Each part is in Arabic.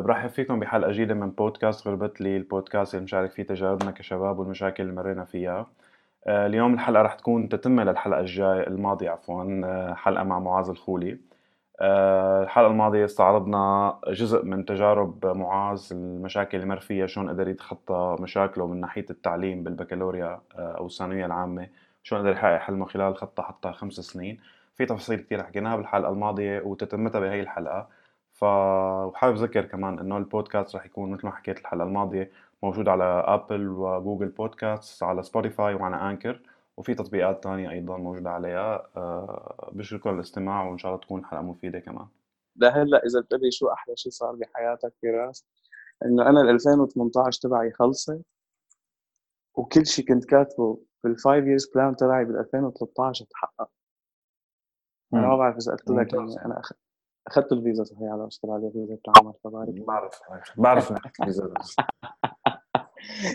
برحب فيكم بحلقة جديدة من بودكاست غربت لي البودكاست اللي مشارك فيه تجاربنا كشباب والمشاكل اللي مرينا فيها. أه اليوم الحلقة رح تكون تتمة للحلقة الجاي الماضية عفوا أه حلقة مع معاذ الخولي. أه الحلقة الماضية استعرضنا جزء من تجارب معاذ المشاكل اللي مر فيها شلون قدر يتخطى مشاكله من ناحية التعليم بالبكالوريا أو الثانوية العامة شلون قدر يحقق حلمه خلال خطة حتى خمس سنين. في تفاصيل كثير حكيناها بالحلقة الماضية وتتمتها بهي الحلقة فحابب أذكر كمان إنه البودكاست رح يكون مثل ما حكيت الحلقة الماضية موجود على Apple و Google Podcast على Spotify وعلى Anchor وفي تطبيقات تانية أيضا موجودة عليها. أه بشكركم الاستماع وإن شاء الله تكون حلقة مفيدة كمان. لهلأ إذا بتقول شو أحلى شيء صار بحياتك فراس إنه أنا ال 2018 تبعي خلصت وكل شيء كنت كاتبه بال five years plan تبعي بال 2013 تحقق. أنا ما بعرف إذا قلت لك يعني أنا أخ... أخذت الفيزا صحيح على أستراليا فيزا عمر فبارك بعرف بعرف. فيزا.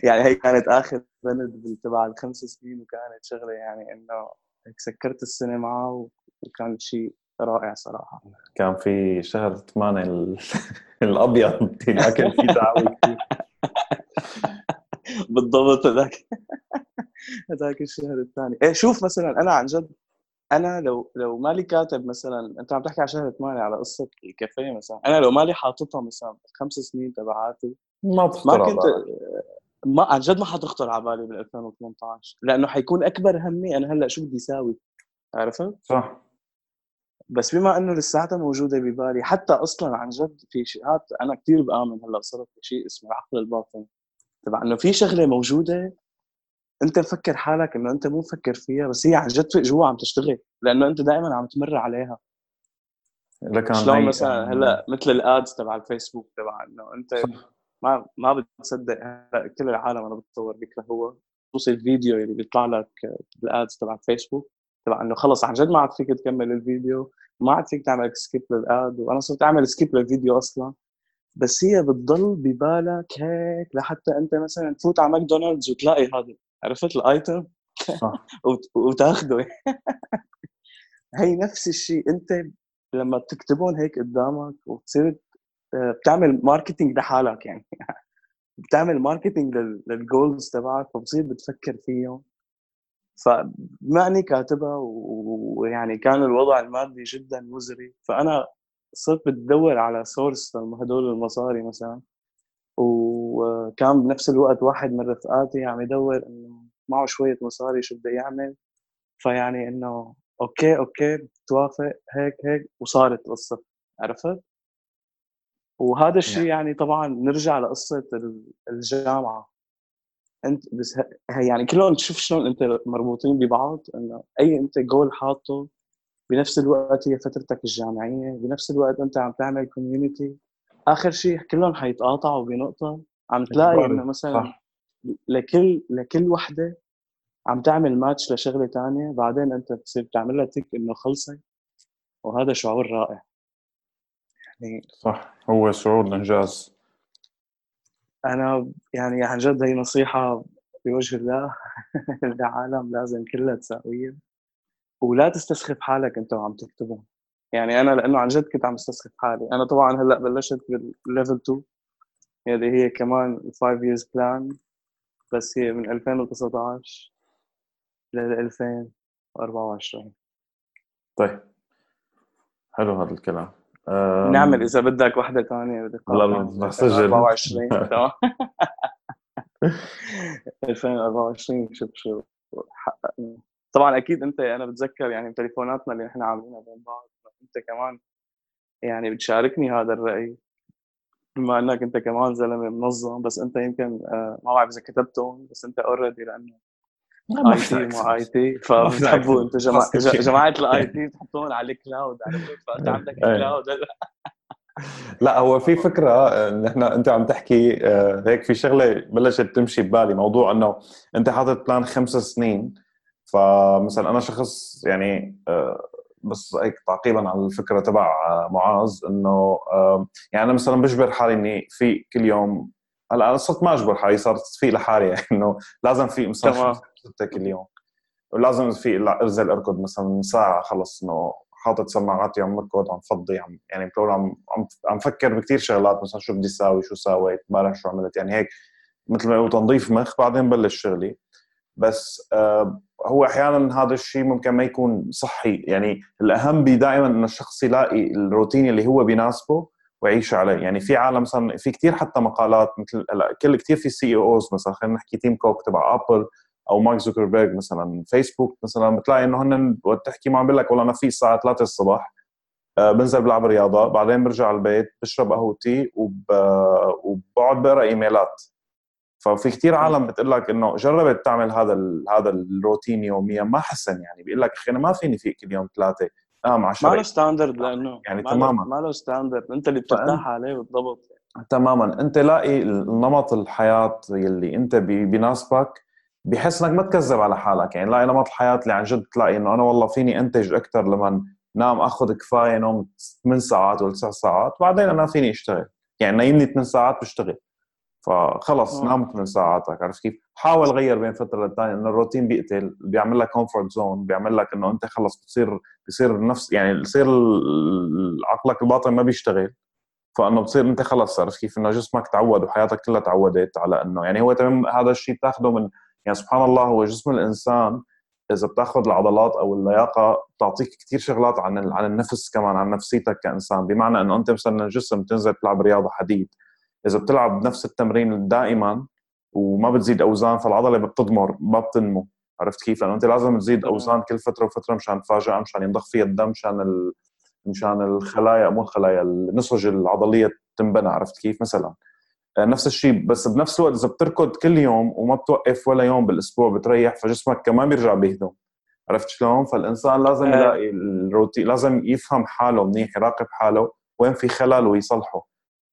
يعني هي كانت آخر بند تبع الخمس سنين وكانت شغلة يعني إنه هيك سكرت السنة معه وكان شيء رائع صراحة. كان في شهر 8 ال... الأبيض اكل فيه تعاوي كثير. بالضبط هذاك هذاك الشهر الثاني. إيه شوف مثلا أنا عن جد أنا لو لو مالي كاتب مثلا أنت عم تحكي على شهر 8 على قصة الكافيه مثلا أنا لو مالي حاططها مثلا الخمس سنين تبعاتي. ما بتخطر ما كنت ما عن جد ما حتخطر على بالي بال 2018 لأنه حيكون أكبر همي أنا هلأ شو بدي أساوي عرفت؟ صح. بس بما إنه لساتها موجودة ببالي حتى أصلا عن جد في شيء أنا كثير بآمن هلأ صرت بشيء اسمه العقل الباطن. تبع إنه في شغلة موجودة أنت مفكر حالك إنه أنت مو مفكر فيها بس هي عن جد جوا عم تشتغل لأنه أنت دائما عم تمر عليها. لكن شلون مثلا هلأ مثل ال ads تبع الفيسبوك تبع إنه أنت ما ما بتصدق هلأ كل العالم أنا بتصور بيكرهوها خصوصي الفيديو اللي بيطلع لك بال ads تبع الفيسبوك تبع إنه خلص عن جد ما عاد فيك تكمل الفيديو ما عاد فيك تعمل skip لل ad وأنا صرت أعمل skip للفيديو أصلا. بس هي بتضل ببالك هيك لحتى أنت مثلا تفوت على ماكدونالدز وتلاقي هذا. عرفت ال item؟ صح. وتاخده. هي نفس الشيء. أنت لما بتكتبون هيك قدامك وتصير بتعمل marketing لحالك يعني. بتعمل marketing لل goals تبعك فبصير بتفكر فيهم. فبما اني كاتبها ويعني كان الوضع المادي جدا مزري. فأنا صرت بدور على source هدول المصاري مثلا. وكان بنفس الوقت واحد من رفقاتي عم يدور إنه معه شوية مصاري شو بده يعمل. فيعني إنه أوكي أوكي توافق هيك هيك وصارت القصة عرفت؟ وهذا الشيء يعني طبعا نرجع لقصة الجامعة. أنت بس يعني كلهم تشوف شلون أنت مربوطين ببعض إنه أي أنت جول حاطه بنفس الوقت هي فترتك الجامعية بنفس الوقت أنت عم تعمل كوميونتي آخر شيء كلهم حيتقاطعوا بنقطة عم تلاقي إنه مثلا لكل لكل وحدة عم تعمل ماتش لشغلة ثانية بعدين أنت بتصير بتعمل لها تك إنه خلصت وهذا شعور رائع. يعني صح هو شعور الانجاز أنا يعني عن جد هي نصيحة بوجه الله للعالم لازم كلها تساويها ولا تستسخف حالك أنت وعم تكتبهم. يعني أنا لأنه عن جد كنت عم استسخف حالي. أنا طبعا هلأ بلشت بال level 2 اللي هي كمان 5 years plan بس هي من 2019 ل 2024 طيب. حلو هذا الكلام. نعمل إذا بدك وحدة ثانية لا بسجل 24 تمام. 2024 شوف شو حققنا. طبعا أكيد أنت أنا بتذكر يعني تليفوناتنا اللي نحن عاملينها بين بعض. أنت كمان يعني بتشاركني هذا الرأي بما إنك أنت كمان زلمة منظم بس أنت يمكن آه، ما بعرف إذا كتبتهم بس أنت already لأنه IT مع IT فبتحبوا أنتم جماعة ال IT تحطون على ال cloud فأنت عندك cloud لا هو في فكرة نحن أنت عم تحكي آه، هيك في شغلة بلشت تمشي ببالي موضوع إنه أنت حاطط plan خمس سنين فمثلا أنا شخص يعني آه، بس هيك تعقيبا على الفكرة تبع معاذ إنه يعني أنا مثلا بجبر حالي إني في كل يوم هلأ أنا صرت ما أجبر حالي صارت في لحالي يعني إنه لازم في مثلا ستة كل يوم. ولازم في انزل أركض مثلا ساعة خلص إنه حاطط سماعاتي عم بركض عم فضي عم يعني بقول عم عم عم فكر بكثير شغلات مثلا شو بدي أساوي شو سويت امبارح شو عملت يعني هيك مثل ما يقولوا تنظيف مخ بعدين بلش شغلي. بس آه هو أحيانا هذا الشيء ممكن ما يكون صحي. يعني الأهم بي دائما انه الشخص يلاقي الروتين اللي هو بيناسبه ويعيش عليه. يعني في عالم مثلا في كثير حتى مقالات مثل كل كثير في CEOs مثلا. خلينا نحكي تيم كوك تبع ابل أو مارك زوكربيرج مثلا. فيسبوك مثلا بتلاقي إنه هن وقت تحكي معهم بيقول لك والله أنا في الساعة 3 الصبح آه، بنزل بلعب رياضة بعدين برجع على البيت بشرب قهوتي وب... وبقعد بقرأ إيميلات. ففي كثير عالم بتقول لك إنه جربت تعمل هذا ال... هذا الروتين يوميا ما حسن يعني. بيقول لك أخي أنا ما فيني فيك كل يوم ثلاثة نام 10 ما له standard لأنه يعني تماما. ما له standard أنت اللي بترتاح عليه بالضبط. تماما. أنت لاقي نمط الحياة يلي أنت بيناسبك بحس إنك ما تكذب على حالك. يعني لاقي نمط الحياة اللي عن جد تلاقي إنه أنا والله فيني أنتج أكثر لما نام آخذ كفاية نوم 8 ساعات ولا 9 ساعات بعدين أنا فيني أشتغل. يعني نايمني 8 ساعات بشتغل. فخلص نام 8 ساعاتك عرفت كيف؟ حاول غير بين فترة للثانيه انه الروتين بيقتل بيعمل لك comfort zone بيعمل لك إنه أنت خلص بتصير بصير نفس يعني بصير عقلك الباطن ما بيشتغل فإنه بتصير أنت خلص. عرفت كيف؟ إنه جسمك تعود وحياتك كلها تعودت على إنه يعني هو تمام هذا الشيء بتاخذه من يعني سبحان الله هو جسم الإنسان إذا بتاخذ العضلات أو اللياقة بتعطيك كثير شغلات عن عن النفس كمان عن نفسيتك كإنسان. بمعنى إنه أنت مثلا الجسم تنزل تلعب رياضة حديد إذا بتلعب نفس التمرين دائما وما بتزيد أوزان فالعضلة بتضمر ما بتنمو عرفت كيف؟ لأنه أنت لازم تزيد أوزان كل فترة وفترة مشان تفاجئ مشان ينضخ فيها الدم مشان ال... مشان الخلايا مو الخلايا النسج العضلية تنبنى عرفت كيف؟ مثلا آه، نفس الشيء بس بنفس الوقت إذا بتركض كل يوم وما بتوقف ولا يوم بالأسبوع بتريح فجسمك كمان بيرجع بيهدم عرفت شلون؟ فالإنسان لازم آه. يلاقي الروتين لازم يفهم حاله منيح يراقب حاله وين في خلل ويصلحه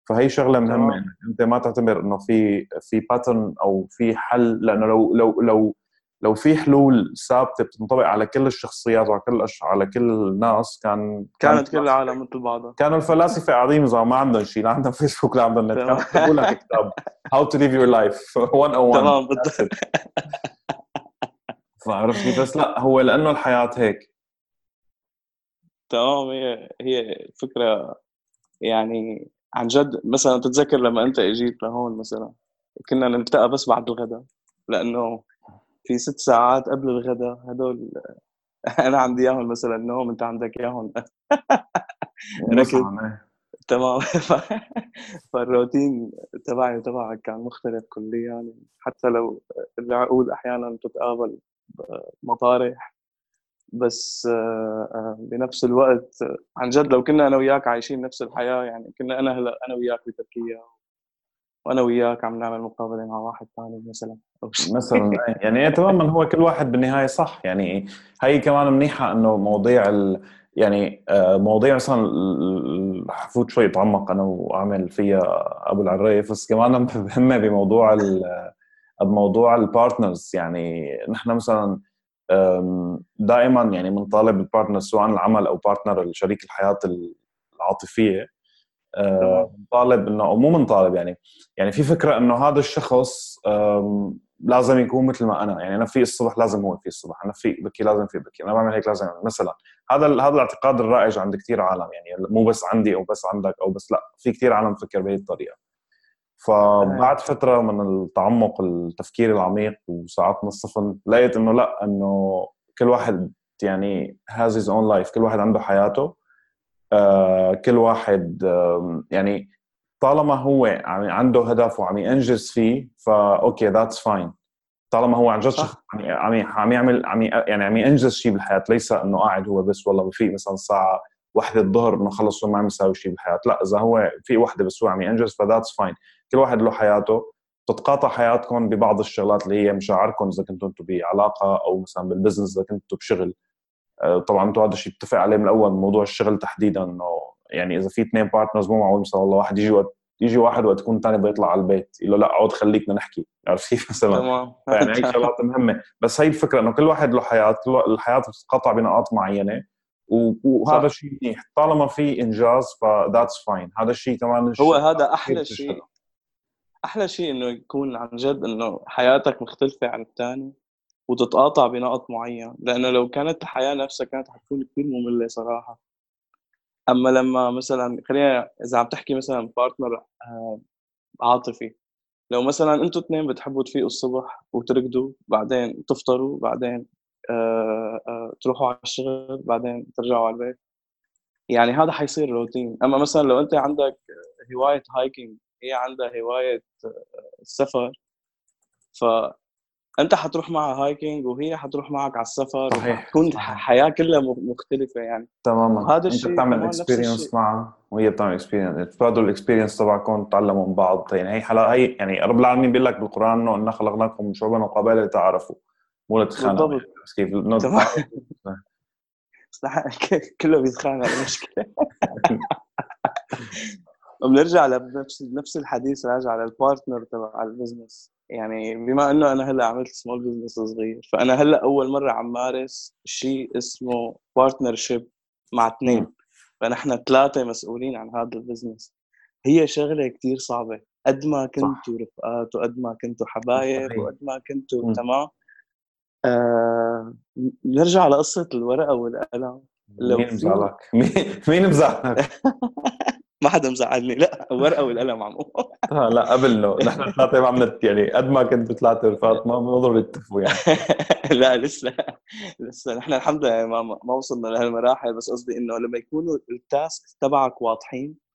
فهي شغلة مهمة. انك أنت ما تعتبر إنه في في pattern أو في حل لأنه لو لو لو لو في حلول ثابتة بتنطبق على كل الشخصيات وعلى كل على كل الناس كان كانت كل العالم مثل بعضها. كانوا الفلاسفة قاعدين ما عندهم شيء لا عندهم فيسبوك لا عندهم نت كانوا يكتبوا لك كتاب. how to live your life 101 تمام بالضبط. فعرفت كيف بس لا هو لأنه الحياة هيك. تمام هي هي فكرة يعني عن جد مثلا تتذكر لما أنت إجيت لهون مثلا كنا نلتقى بس بعد الغداء لأنه في ست ساعات قبل الغداء هدول أنا عندي إياهم مثلا نوم أنت عندك إياهم. تمام. فالروتين تبعي وتبعك كان مختلف كليا يعني حتى لو العقول أحيانا تتقابل مطارح بس آه، آه، بنفس الوقت عن جد لو كنا أنا وياك عايشين نفس الحياة يعني كنا أنا هلا أنا وياك بتركيا وأنا وياك عم نعمل مقابلة مع واحد ثاني مثلا أو شيء. مثلا يعني تماما هو كل واحد بالنهاية صح يعني هي كمان منيحة إنه مواضيع ال يعني آه، مواضيع مثلا حفوت شوي اتعمق أنا وأعمل فيها أبو العريف بس كمان مهمه بموضوع بموضوع ال partners يعني نحن مثلا دائما يعني بنطالب ال partner سواء العمل أو partner شريك الحياة العاطفية. بنطالب إنه أو مو بنطالب يعني يعني في فكرة إنه هذا الشخص لازم يكون مثل ما أنا. يعني أنا في الصبح لازم هو في الصبح أنا فيق بكير لازم فيق بكير أنا بعمل هيك لازم أعمل. مثلا هذا هذا الاعتقاد الرائج عند كثير عالم يعني مو بس عندي أو بس عندك أو بس لا في كثير عالم بفكر بهي الطريقة. فبعد فترة من التعمق التفكير العميق وساعات من الصفن لقيت إنه لأ إنه كل واحد يعني has his own life كل واحد عنده حياته. آه كل واحد آه يعني طالما هو عم عنده هدف وعم ينجز فيه فا okay that's fine طالما هو عن جد شخص عم عم يعمل عم يعني عم ينجز شيء بالحياة ليس إنه قاعد هو بس والله بفيق مثلا الساعة واحدة الظهر إنه خلص هو ما عم يساوي شيء بالحياة. لأ إذا هو في وحدة بس هو عم ينجز ف that's fine كل واحد له حياته تتقاطع حياتكم ببعض الشغلات اللي هي مشاعركم إذا كنتوا أنتم بعلاقة أو مثلا بال business إذا كنتوا بشغل. آه، طبعا أنتم هذا الشيء اتفق عليه من الأول موضوع الشغل تحديدا إنه يعني إذا في اثنين partners مو معقول مثلا والله واحد يجي وقت يجي واحد وقت يكون الثاني بيطلع على البيت يقول له لا اقعد خليك نحكي. عرفت كيف؟ مثلا. تمام. يعني هي شغلات مهمة. بس هي الفكرة إنه كل واحد له حياة الحياة بتتقطع بنقاط معينة وهذا الشيء منيح. طالما في إنجاز ف that's fine هذا الشيء كمان هو هذا أحلى شيء. أحلى شيء إنه يكون عن جد إنه حياتك مختلفة عن الثاني وتتقاطع بنقط معين لأنه لو كانت الحياة نفسها كانت حتكون كثير مملة صراحة. أما لما مثلا خلينا إذا عم تحكي مثلا بارتنر آه، عاطفي لو مثلا أنتوا اثنين بتحبوا تفيقوا الصبح وتركضوا بعدين تفطروا بعدين آه، آه، تروحوا على الشغل بعدين ترجعوا على البيت يعني هذا حيصير روتين أما مثلا لو أنت عندك هواية hiking هي عندها هواية السفر. ف أنت حتروح معها hiking وهي حتروح معك على السفر صحيح تكون الحياة كلها مختلفة يعني. تماما. وهذا الشيء انت بتعمل experience معها وهي بتعمل experience تبادلوا ال experience تبعكم تتعلموا من بعض. يعني هي حلا هي يعني رب العالمين بيقول لك بالقرآن إنه إنا خلقناكم من شعوبا وقبائل لتعرفوا مو لتتخانقوا. بس كيف؟ كله بيتخانق المشكلة بنرجع لنفس نفس الحديث راجع لل partner تبع ال business يعني بما إنه أنا هلأ عملت small business صغير فأنا هلأ أول مرة عم مارس شيء اسمه partnership مع اثنين. فنحن ثلاثة مسؤولين عن هذا ال business هي شغلة كثير صعبة. قد ما كنتوا رفقات وقد ما كنتوا حبايب وقد ما كنتوا تمام. آه نرجع لقصة الورقة والقلم. مين مزعلك؟ مين مزعلك؟ ما حدا مزعلني. لا ورقة والقلم عمو. آه لا قبل له نحن ثلاثة ما عم يعني قد ما كنت ثلاثة فاطمه بنضرب نتفقوا يعني. لا لسه لسه. نحن الحمد لله ما, ما وصلنا لهالمراحل بس قصدي إنه لما يكونوا التاسك تبعك واضحين.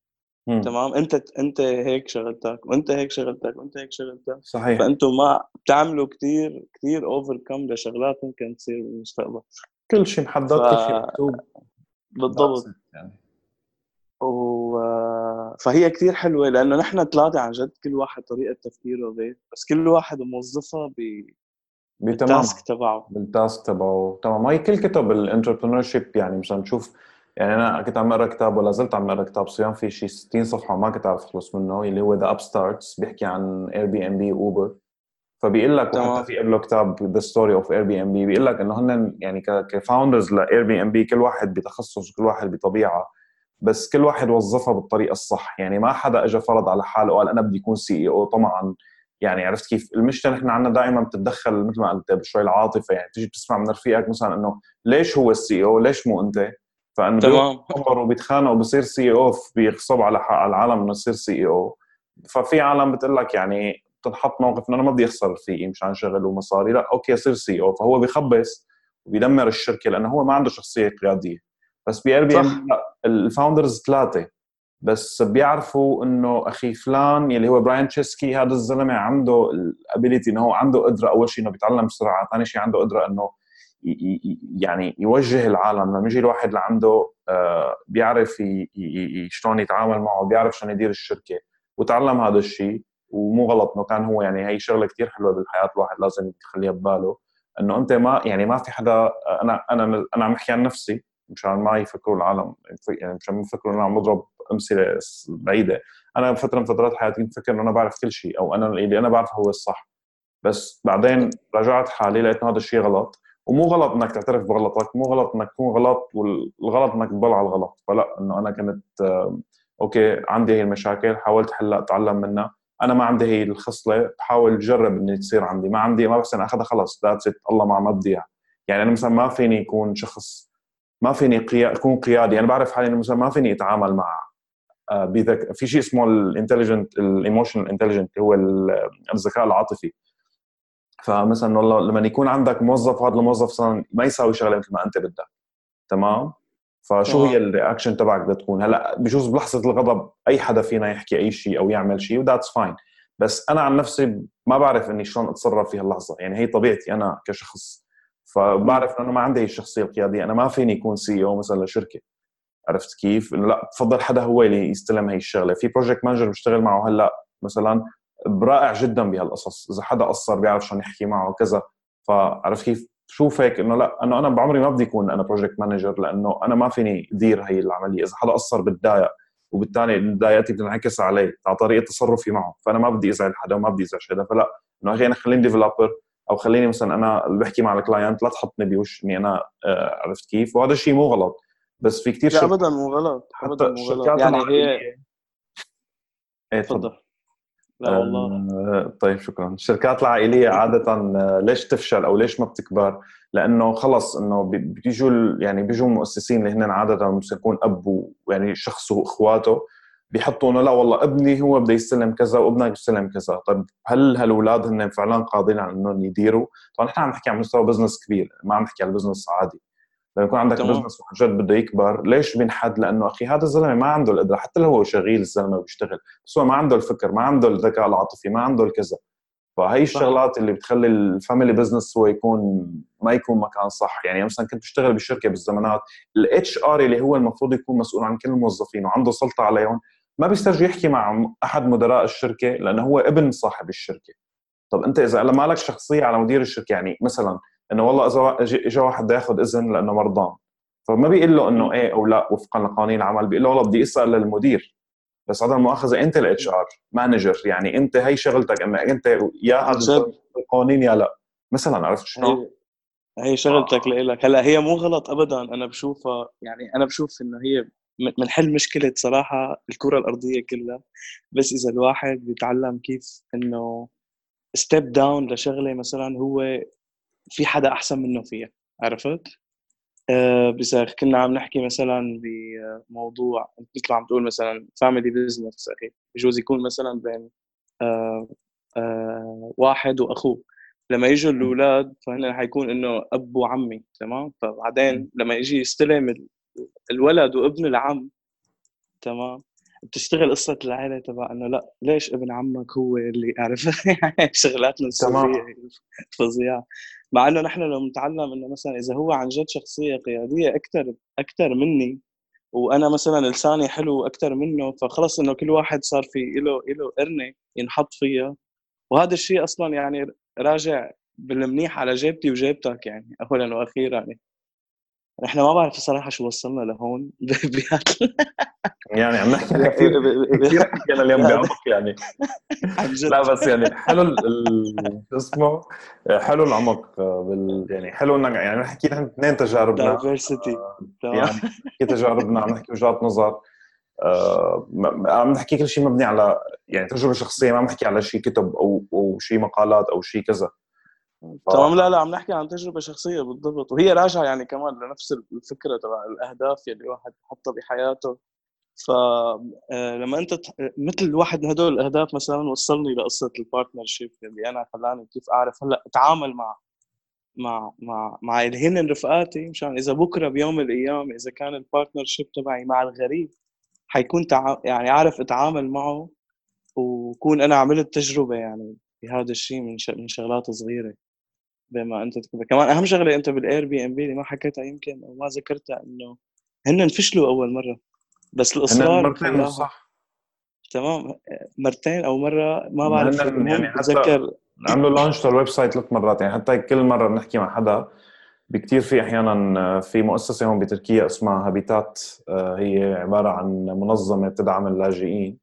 تمام؟ أنت أنت هيك شغلتك وأنت هيك شغلتك وأنت هيك شغلتك. صحيح. فانتم ما بتعملوا كثير كثير اوفر كم لشغلات ممكن تصير بالمستقبل. كل شيء محدد. كل شيء مكتوب. بالضبط. يعني و... فهي كثير حلوة لأنه نحن ثلاثة عن جد كل واحد طريقة تفكيره غير بس كل واحد موظفها ب بالتاسك تبعه. بالتاسك تبعه. تمام. هي كل كتب الانتربرنور شيب يعني مشان نشوف يعني أنا كنت عم أقرأ كتاب ولا زلت عم أقرأ كتاب صيام في شيء 60 صفحة وما كنت عارف أخلص منه اللي هو ذا اب ستارتس بيحكي عن اير بي ام بي واوبر فبيقول لك وحتى في قبله كتاب The Story of Airbnb بيقول لك إنه هن يعني ك founders ل Airbnb كل واحد بتخصص وكل واحد بطبيعة. بس كل واحد وظفها بالطريقة الصح. يعني ما حدا اجى فرض على حاله وقال أنا بدي أكون CEO. طبعا يعني عرفت كيف؟ المشكلة نحن عندنا دائما بتتدخل مثل ما قلت بشوي العاطفة. يعني بتيجي بتسمع من رفيقك مثلا إنه ليش هو ال CEO؟ ليش مو أنت؟ فإنه تمام. وبيتخانقوا بصير CEO. بيغصب على العالم إنه يصير CEO. ففي عالم بتقول لك يعني بتنحط موقف إنه أنا ما بدي أخسر رفيقي مشان شغل ومصاري. لا okay صير CEO. فهو بيخبص وبيدمر الشركة لأنه هو ما عنده شخصية قيادية. بس ب Airbnb ال founders ثلاثة بس بيعرفوا إنه أخي فلان يلي هو براين تشيسكي هذا الزلمة عنده ال ability إنه هو عنده قدرة أول شيء إنه بيتعلم بسرعة، ثاني شيء عنده قدرة إنه يعني يوجه العالم لما يجي الواحد اللي عنده آه، بيعرف شلون يتعامل معه بيعرف شلون يدير الشركة وتعلم هذا الشيء ومو غلط إنه كان هو يعني هي شغلة كثير حلوة بالحياة الواحد لازم يخليها بباله إنه أنت ما يعني ما في حدا أنا أنا أنا عم احكي عن نفسي مشان ما يفكروا العالم يعني مشان ما يفكروا انه عم بضرب أمثلة بعيدة. أنا بفتره من فترات حياتي كنت فكر إنه أنا بعرف كل شيء أو أنا اللي أنا بعرفه هو الصح. بس بعدين راجعت حالي لقيت إنه هذا الشيء غلط. ومو غلط إنك تعترف بغلطك مو غلط إنك تكون غلط والغلط إنك تضل على الغلط. فلا إنه أنا كنت okay عندي هي المشاكل حاولت حلها أتعلم منها. أنا ما عندي هي الخصلة بحاول أجرب إني تصير عندي. ما عندي ما بحسن أخذها خلص that's all ما عم يعني أنا مثلا ما فيني يكون شخص ما فيني قيا... اكون قيادي. أنا بعرف حالي إنه مثلا ما فيني أتعامل مع آه، بذك... في شيء اسمه ال intelligent ال emotional intelligent هو الذكاء العاطفي. فمثلا والله لما يكون عندك موظف وهذا الموظف مثلا ما يساوي شغلة مثل ما أنت بدك. تمام؟ فشو هي ال reaction تبعك بدها تكون؟ هلأ بجوز بلحظة الغضب أي حدا فينا يحكي أي شيء أو يعمل شيء و that's fine بس أنا عن نفسي ما بعرف إني شلون أتصرف في هاللحظة. يعني هي طبيعتي أنا كشخص فبعرف إنه ما عندي هي الشخصية القيادية. أنا ما فيني اكون CEO مثلا لشركة. عرفت كيف؟ إنه لا بفضل حدا هو اللي يستلم هي الشغلة. في project manager بشتغل معه هلأ مثلا رائع جدا بهالقصص. إذا حدا قصر بيعرف شلون يحكي معه وكذا فعرفت كيف؟ شوف هيك إنه لا إنه أنا بعمري ما بدي اكون أنا project manager لأنه أنا ما فيني أدير هي العملية. إذا حدا قصر بتضايق وبالتالي ضايقتي بتنعكس علي على طريقة تصرفي معه. فأنا ما بدي أزعل حدا وما بدي ازعج حدا فلا إنه أخي أنا خليني developer أو خليني مثلا أنا اللي بحكي مع ال client لا تحطني بوش إني أنا آه، عرفت كيف؟ وهذا الشيء مو غلط بس في كثير شركات ابدا مو غلط ابدا مو غلط. يعني هي إيه تفضل. لا والله. آه طيب شكرا. الشركات العائلية عادة آه، ليش تفشل أو ليش ما بتكبر؟ لأنه خلص إنه بيجوا يعني بيجوا المؤسسين اللي هن عادة يكون أب ويعني شخص وأخواته. بيحطوا انه لا والله ابني هو بده يستلم كذا وابنك يستلم كذا. طيب هل هالاولاد هن فعلا قادرين على إنهم يديروا؟ طبعا نحن عم نحكي عن مستوى business كبير ما عم نحكي عن business عادي. لما يكون عندك business وعن جد بده يكبر ليش بينحد؟ لأنه أخي هذا الزلمة ما عنده القدرة حتى لو هو شغيل الزلمة بيشتغل بس هو ما عنده الفكر ما عنده الذكاء العاطفي ما عنده الكذا. فهي الشغلات اللي بتخلي ال family business هو يكون ما يكون مكان صح. يعني مثلا كنت بشتغل بشركة بالزمانات ال HR اللي هو المفروض يكون مسؤول عن كل الموظفين وعنده سلطة عليهم ما بيسترجي يحكي مع أحد مدراء الشركة لأنه هو ابن صاحب الشركة. طب أنت إذا ما لك شخصية على مدير الشركة يعني مثلا إنه والله إذا اجى واحد بده ياخذ إذن لأنه مرضان. فما بيقول له إنه إيه أو لا وفقا لقوانين العمل بيقول له والله بدي أسأل للمدير. بس لا مؤاخذة أنت ال HR manager يعني أنت هي شغلتك انك أنت يا هذا القوانين يا لا. مثلا عرفت شلون؟ هي شغلتك لك هلأ هي مو غلط ابدا. أنا بشوفها يعني أنا بشوف إنه هي بنحل مشكلة صراحة الكرة الأرضية كلها. بس إذا الواحد بيتعلم كيف إنه step down لشغلة مثلا هو في حدا أحسن منه فيها عرفت؟ آه بس كنا عم نحكي مثلا بموضوع مثل عم تقول مثلا family business أخي. بجوز يكون مثلا بين آه آه واحد وأخوه. لما يجوا الأولاد فهنا حيكون إنه أب وعمي تمام؟ فبعدين لما يجي يستلم الولد وابن العم. تمام. بتشتغل قصة العائله تبع إنه لا ليش ابن عمك هو اللي عارف شغلاتنا السريه فظيعة. مع إنه نحن لو نتعلم إنه مثلا إذا هو عن جد شخصية قيادية أكثر أكثر مني وأنا مثلا لساني حلو أكثر منه فخلص إنه كل واحد صار في له له قرنة ينحط فيها. وهذا الشيء أصلا يعني راجع بالمنيح على جيبتي وجيبتك يعني اولا وأخيرا يعني. إحنا ما بعرف الصراحه شو وصلنا لهون. يعني عم نحكي كثير كثير حكينا اليوم بعمق يعني. لا بس يعني حلو شو اسمه؟ حلو العمق بال يعني حلو انك يعني نحكي نحن اثنين تجاربنا. diversity يعني نحكي تجاربنا عم نحكي وجهات نظر. آه، عم نحكي كل شيء مبني على يعني تجربة شخصية ما عم نحكي على شيء كتب أو أو شيء مقالات أو شيء كذا. تمام. لا لا عم نحكي عن تجربة شخصية بالضبط. وهي راجعة يعني كمان لنفس الفكرة تبع الأهداف اللي الواحد بحطها بحياته. فلما آه، أنت مثل واحد من هدول الأهداف مثلا وصلني لقصة ال partnership اللي أنا خلاني كيف أعرف هلأ أتعامل مع مع مع مع اللي هن رفقاتي. مشان إذا بكرة بيوم من الأيام إذا كان ال partnership تبعي مع الغريب حيكون تع... يعني أعرف أتعامل معه وكون أنا عملت تجربة يعني بهذا الشيء من ش... من شغلات صغيرة. بما أنت تكبر كمان أهم شغلة أنت بال Airbnb اللي ما حكيتها يمكن أو ما ذكرتها إنه هن انفشلوا أول مرة بس الإصرار مرتين صح. تمام مرتين أو مرة ما بعرف يعني بتذكر. عملوا launch لل website ثلاث مرات يعني حتى كل مرة بنحكي مع حدا بكثير في أحيانا في مؤسسة هون بتركيا اسمها هابيتات آه، هي عبارة عن منظمة بتدعم اللاجئين.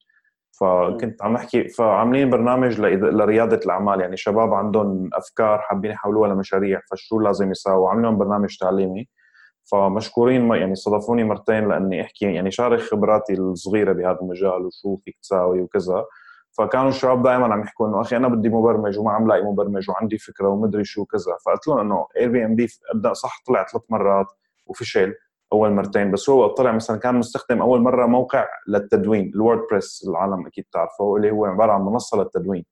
فكنت عم أحكي فعاملين برنامج لريادة الأعمال. يعني شباب عندهم أفكار حابين يحولوها لمشاريع فشو لازم يساووا؟ عاملين برنامج تعليمي. فمشكورين ما يعني استضافوني مرتين لأني أحكي يعني شارك خبراتي الصغيرة بهذا المجال وشو فيك تساوي وكذا. فكانوا الشباب دائما عم يحكوا إنه أخي أنا بدي مبرمج وما عم لاقي مبرمج وعندي فكرة ومدري شو كذا. فقلت لهم إنه Airbnb صح طلع ثلاث مرات وفشل. أول مرتين بس هو طلع مثلا كان مستخدم أول مرة موقع للتدوين ال WordPress العالم أكيد تعرفه اللي هو عبارة عن منصة للتدوين.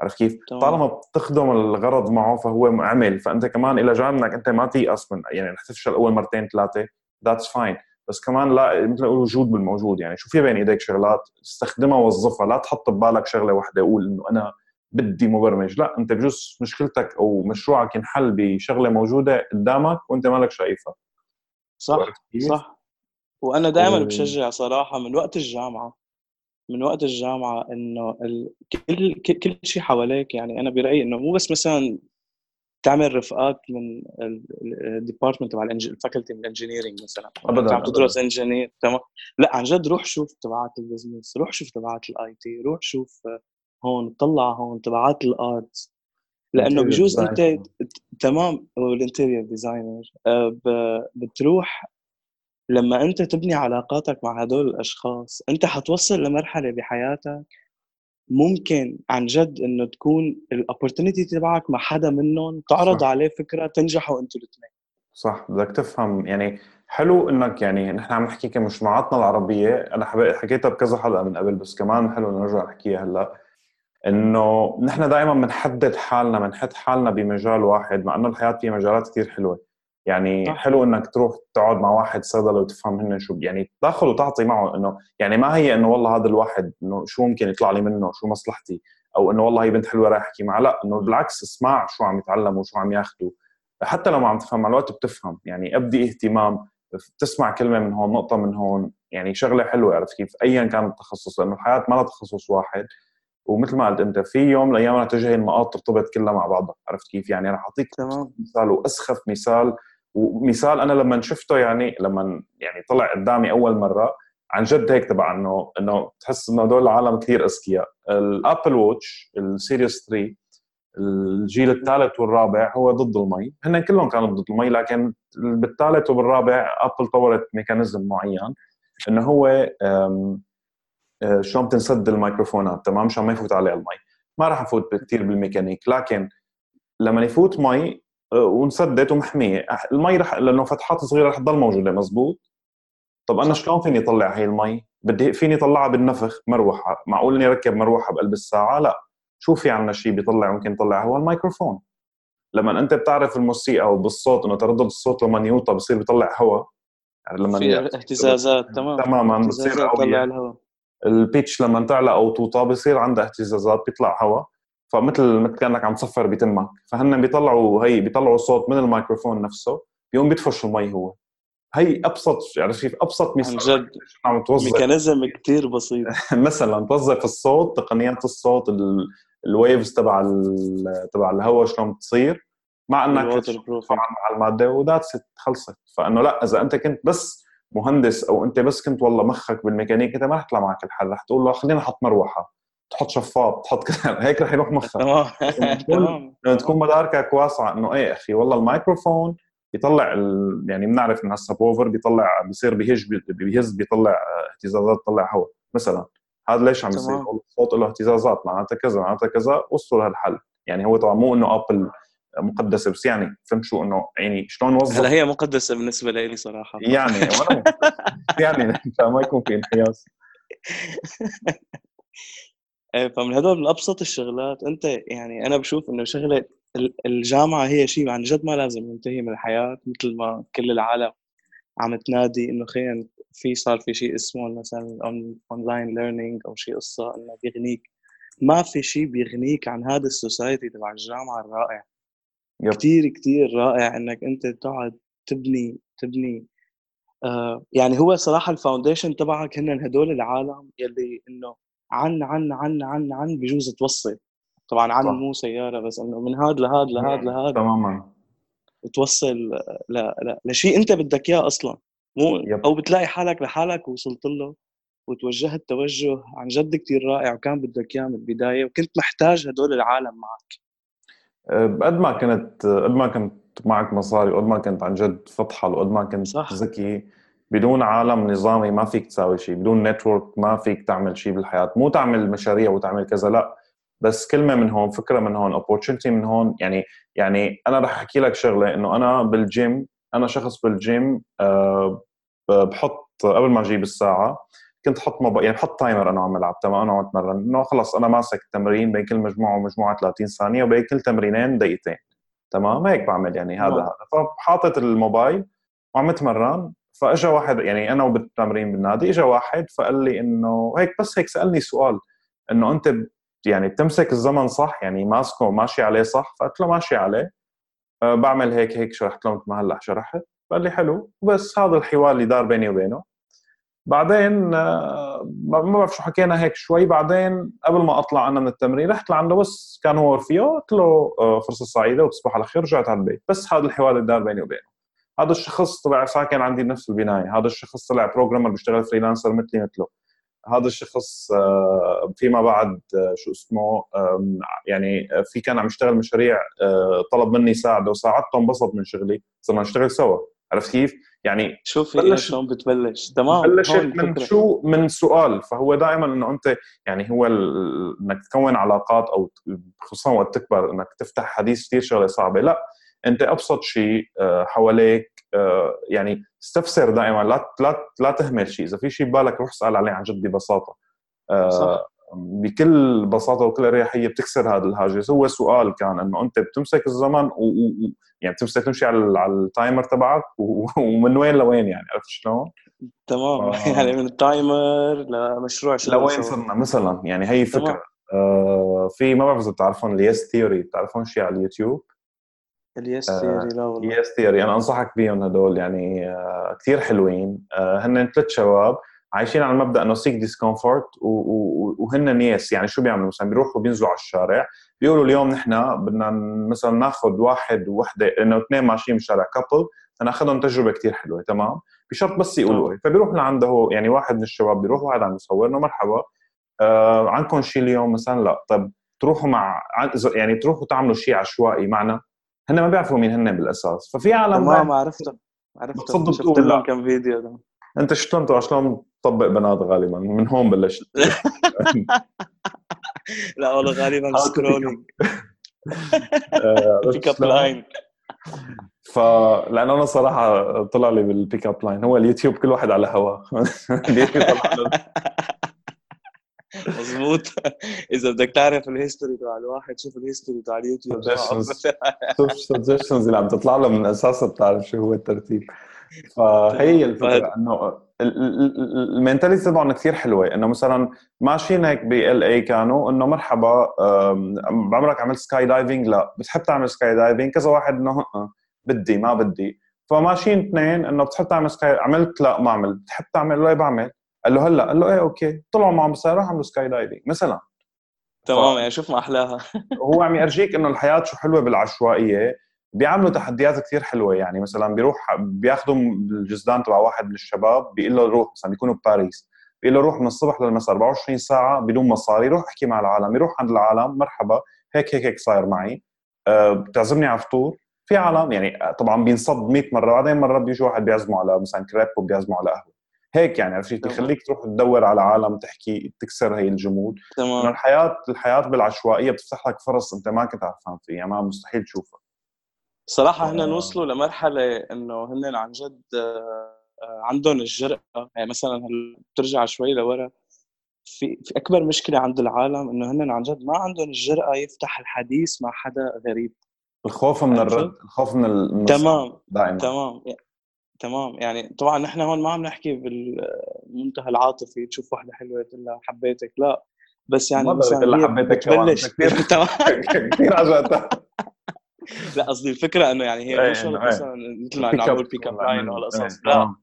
عرفت كيف؟ طالما بتخدم الغرض معه فهو عمل فأنت كمان إلى جانب انك أنت ما تيأس من يعني رح تفشل أول مرتين ثلاثة that's fine بس كمان لا مثل وجود بالموجود يعني شو في بين إيديك شغلات؟ استخدمها وظفها لا تحط ببالك شغلة واحدة قول إنه أنا بدي مبرمج لا أنت بجوز مشكلتك أو مشروعك ينحل بشغلة موجودة قدامك وأنت مالك شايفها. صح صح. وأنا دائما بشجع صراحة من وقت الجامعة من وقت الجامعة إنه ال... كل كل شيء حواليك يعني أنا برأيي إنه مو بس مثلا تعمل رفقات من ال department تبع ال faculty من ال engineering مثلا ابدا عم تدرس engineer تمام. لا عن جد روح شوف تبعات ال business روح شوف تبعات ال IT روح شوف هون طلع هون تبعات ال art لأنه بجوز أنت تمام وال interior designer. آه، بتروح لما أنت تبني علاقاتك مع هدول الأشخاص أنت حتوصل لمرحلة بحياتك ممكن عن جد إنه تكون ال opportunity تبعك مع حدا منهم تعرض صح. عليه فكرة تنجحوا أنتوا الاثنين صح بدك تفهم. يعني حلو إنك يعني نحن عم نحكي كمجتمعاتنا العربية. أنا حكيتها بكذا حلقة من قبل بس كمان حلو نرجع نحكيها هلأ. إنه نحن دائما بنحدد حالنا بنحط حالنا بمجال واحد مع إنه الحياة فيها مجالات كثير حلوة. يعني. حلو إنك تروح تقعد مع واحد صيدله وتفهم هن شو يعني تاخذ وتعطي معه إنه يعني ما هي إنه والله هذا الواحد إنه شو ممكن يطلع لي منه شو مصلحتي؟ أو إنه والله هي بنت حلوة رايح أحكي معها لا إنه بالعكس اسمع شو عم يتعلموا وشو عم ياخذوا حتى لو ما عم تفهم مع الوقت بتفهم. يعني أبدي اهتمام تسمع كلمة من هون نقطة من هون. يعني شغلة حلوة عرفت كيف؟ ايا كان التخصص لأنه الحياة ما لها تخصص واحد. ومثل ما قلت انت في يوم من الأيام رح تجي النقاط ترتبط كلها مع بعضها عرفت كيف؟ يعني رح أعطيك مثال وأسخف مثال ومثال أنا لما شفته يعني لما يعني طلع قدامي أول مرة عن جد هيك تبع إنه إنه تحس إنه هدول العالم كثير أذكياء. ال Apple Watch ال series 3 الجيل الثالث والرابع هو ضد المي. هن كلهم كانوا ضد المي لكن بالثالث وبالرابع Apple طورت mechanism معين إنه هو آه، شلون بتنسد الميكروفونات تمام؟ مشان ما يفوت عليه المي. ما راح أفوت كثير بالميكانيك لكن لما يفوت مي آه، وانسدت ومحمية المي رح لأنه فتحات صغيرة رح تضل موجودة مزبوط؟ طب أنا شلون فيني اطلع هي المي؟ بدي فيني اطلعها بالنفخ؟ مروحة. معقول إني أركب مروحة بقلب الساعة؟ لا. شو في عندنا شيء بيطلع؟ ممكن يطلع هو الميكروفون. لما أنت بتعرف الموسيقى وبالصوت إنه تردد الصوت لما يوطى بصير بيطلع هواء يعني لما في اهتزازات تمام. تماما بتصير قوية ال pitch لما تعلى أو توطى بصير عندها اهتزازات بيطلع هواء فمثل مثل كانك عم تصفر بتمك. فهن بيطلعوا هي بيطلعوا صوت من الميكروفون نفسه بيقوم بيدفش المي هو. هي أبسط يعني شيء أبسط مثال جد. عم توظف. mechanism كثير بسيط. مثلا توظف الصوت تقنيات الصوت ال waves تبع تبع الهواء شلون بتصير. مع إنك مع المادة و that's خلصت. فإنه لا إذا أنت كنت بس مهندس أو أنت بس كنت والله مخك بالميكانيك انت ما رح يطلع معك الحل رح تقول له خلينا نحط مروحة تحط شفاط تحط كذا. هيك رح يروح مخك. تمام. تكون مداركك واسعة إنه إيه أخي والله الميكروفون بيطلع ال... يعني بنعرف ان ال subwoofer بيطلع بيصير بيهج بيهز بيطلع اهتزازات بيطلع هواء مثلا. هذا ليش عم يصير الصوت له اهتزازات معناتها كذا معناتها كذا وصلوا لهالحل. يعني هو طبعا مو إنه ابل مقدسه بس يعني فهمت شو إنه يعني شلون نوظف هلا هي مقدسة بالنسبة لي صراحة. يعني وأنا يعني ما يكون في انحياز. إيه فمن هدول من ابسط الشغلات أنت يعني أنا بشوف إنه شغلة الجامعة هي شيء عن جد ما لازم ينتهي من الحياة مثل ما كل العالم عم تنادي إنه خلينا في صار في شيء اسمه مثلا online learning أو شيء قصة إنه بيغنيك. ما في شيء بيغنيك عن هذا ال society تبع الجامعة الرائع. yep. كتير كتير رائع إنك أنت تقعد تبني تبني. آه يعني هو صراحة ال foundation تبعك هن هدول العالم يلي إنه عن عن عن عن عن بجوز توصل طبعا عن مو سيارة بس إنه من هاد لهاد لهاد لهاد. تماما. توصل ل... ل... لشيء أنت بدك إياه أصلا. مو يب. أو بتلاقي حالك لحالك وصلت له وتوجهت توجه عن جد كثير رائع وكان بدك إياه من البداية وكنت محتاج هدول العالم معك. قد ما كنت قد ما كنت معك مصاري وقد ما كنت عن جد فطحل وقد ما كنت صح. ذكي بدون عالم نظامي ما فيك تساوي شيء بدون نتورك ما فيك تعمل شيء بالحياة مو تعمل مشاريع وتعمل كذا لا بس كلمة من هون فكرة من هون opportunity من هون يعني يعني أنا رح أحكي لك شغلة إنه أنا بالجيم أنا شخص بالجيم أه بحط قبل ما أجيب الساعة كنت أحط مب... يعني بحط timer أنا عم ألعب تمام؟ أنا عم اتمرن إنه خلص أنا ماسك التمرين بين كل مجموعة ومجموعة 30 ثانية وبين كل تمرينين دقيقتين تمام؟ هيك بعمل يعني هذا هذا. فحاطط الموبايل وعم اتمرن فإجا واحد يعني أنا وبالتمرين بالنادي اجى واحد فقال لي إنه هيك بس هيك سألني سؤال إنه أنت يعني بتمسك الزمن صح؟ يعني ماسكه ماشي عليه صح؟ فقلت له ماشي عليه. أه بعمل هيك هيك شرحت له مثل ما هلأ شرحت؟ قال لي حلو وبس هذا الحوار اللي دار بيني وبينه. بعدين أه ما بعرف شو حكينا هيك شوي. بعدين قبل ما أطلع أنا من التمرين رحت لعنده بس كان هو رفيقه قلت له أه فرصة سعيدة وتصبح على خير. رجعت على البيت. بس هذا الحوار اللي دار بيني وبينه. هذا الشخص طلع ساكن عندي بنفس البناية. هذا الشخص طلع programmer بيشتغل freelancer مثلي مثله. هذا الشخص آه، فيما بعد آه، شو اسمه يعني في كان عم يشتغل مشاريع آه، طلب مني ساعده وساعدته انبسط من شغلي. صرنا نشتغل سوا. عرفت كيف؟ يعني شوف هي بلش- شلون بتبلش. تمام؟ بلشت من الفكرة. شو؟ من سؤال. فهو دائما إنه أنت يعني هو ال- إنك تكون علاقات أو خصوصا وقت تكبر إنك تفتح حديث كثير شغلة صعبة. لا أنت أبسط شيء آه، حواليك آه، يعني استفسر دائما. لا لا لا تهمل شيء. إذا في شيء ببالك روح اسأل عليه عن جد ببساطة. آه، صح. بكل بساطة وكل أريحية بتكسر هذا الهاجس. هو سؤال كان إنه أنت بتمسك الزمن و... و... يعني بتمسك تمشي على على ال timer تبعك و... ومن وين لوين يعني؟ عرفت شلون؟ تمام. آه. يعني من ال timer لمشروع شغل لوين. صرنا مثلا؟ يعني هي. فكرة. آه في ما بعرف إذا بتعرفون Yes Theory. بتعرفون شيء على اليوتيوب؟ ال Yes آه، Theory لا والله. Yes Theory. أنا أنصحك بيهم هدول. يعني آه كثير حلوين. آه هن ثلاث شباب. عايشين على مبدأ إنه seek discomfort وهن yes يعني شو بيعملوا؟ مثلا بيروحوا بينزلوا على الشارع بيقولوا اليوم نحن بدنا مثلا ناخذ واحد ووحده إنه اثنين ماشيين بالشارع couple ناخذهم تجربة كثير حلوة تمام؟ بشرط بس يقولوا. فبيروح لعنده هو يعني واحد من الشباب بيروح واحد عم يصور إنه مرحبا آه عندكم شيء اليوم؟ مثلا لا. طب تروحوا مع يعني تروحوا تعملوا شيء عشوائي معنا. هن ما بيعرفوا مين هن بالأساس. ففي عالم تمام ما- عرفته عرفته بتصدق شفت لهم. كم فيديو ده. أنت تو شلون تطبق بنات غالبا. من هون بلشت. لا والله غالبا سكرولينج بيك اب؟ لاين فلان أنا صراحة طلع لي بالبيك اب لاين هو اليوتيوب كل واحد على هواه. مضبوط إذا بدك تعرف الهيستوري تبع الواحد شوف الهيستوري تبع اليوتيوب. شوف suggestions اللي عم تطلع له من اساسها بتعرف شو هو الترتيب. فهي الفكرة إنه ال mentality تبعهم كثير حلوة إنه مثلا ماشيين هيك بال اي كانوا إنه مرحبا بعمرك عملت skydiving لا. بتحب تعمل skydiving كذا واحد إنه "هأ، بدي ما بدي. فماشيين اثنين إنه بتحب تعمل sky عملت؟ لا ما عملت. بتحب تعمل؟ لا بعمل. قال له هلأ. قال له إيه أوكي. طلعوا معهم بالسياره عملوا skydiving مثلا. تمام يعني شوف ما أحلاها. هو عم يرجيك إنه الحياة شو حلوة بالعشوائية. بيعملوا تحديات كثير حلوة. يعني مثلا بيروح بياخذوا الجزدان تبع واحد من الشباب بيقول له روح مثلا بيكونوا بباريس بيقول له روح من الصبح للمساء 24 ساعة بدون مصاري روح احكي مع العالم يروح عند العالم مرحبا هيك هيك هيك صاير معي. أه بتعزمني على فطور. في عالم يعني طبعا بينصب 100 مرة بعدين مرة بيجي واحد بيعزمه على مثلا كريب وبيعزمه على قهوة. هيك يعني عرفت. بيخليك تروح تدور على عالم تحكي تكسر هي الجمود. تمام. الحياة الحياة بالعشوائية بتفتح لك فرص أنت ما كنت عارفان فيها ما مستحيل تشوفها. صراحة هن آه. وصلوا لمرحلة إنه هن عن جد آه، آه، عندهم الجرأة. يعني مثلا بترجع شوي لورا في في أكبر مشكلة عند العالم إنه هن عن جد ما عندهم الجرأة يفتح الحديث مع حدا غريب. الخوف من؟ الرد الخوف من ال- تمام دائما. تمام تمام. يعني طبعا نحن هون ما عم نحكي بالمنتهى العاطفي تشوف واحدة حلوة تقول لها حبيتك لا. بس يعني ما مثلا حبيتك كثير- كثير عجقتها لا قصدي الفكرة إنه يعني هي إيه، مو شرط إنه إيه. مثلا مثل ما نعمل pick up line وهالقصص لا تمام.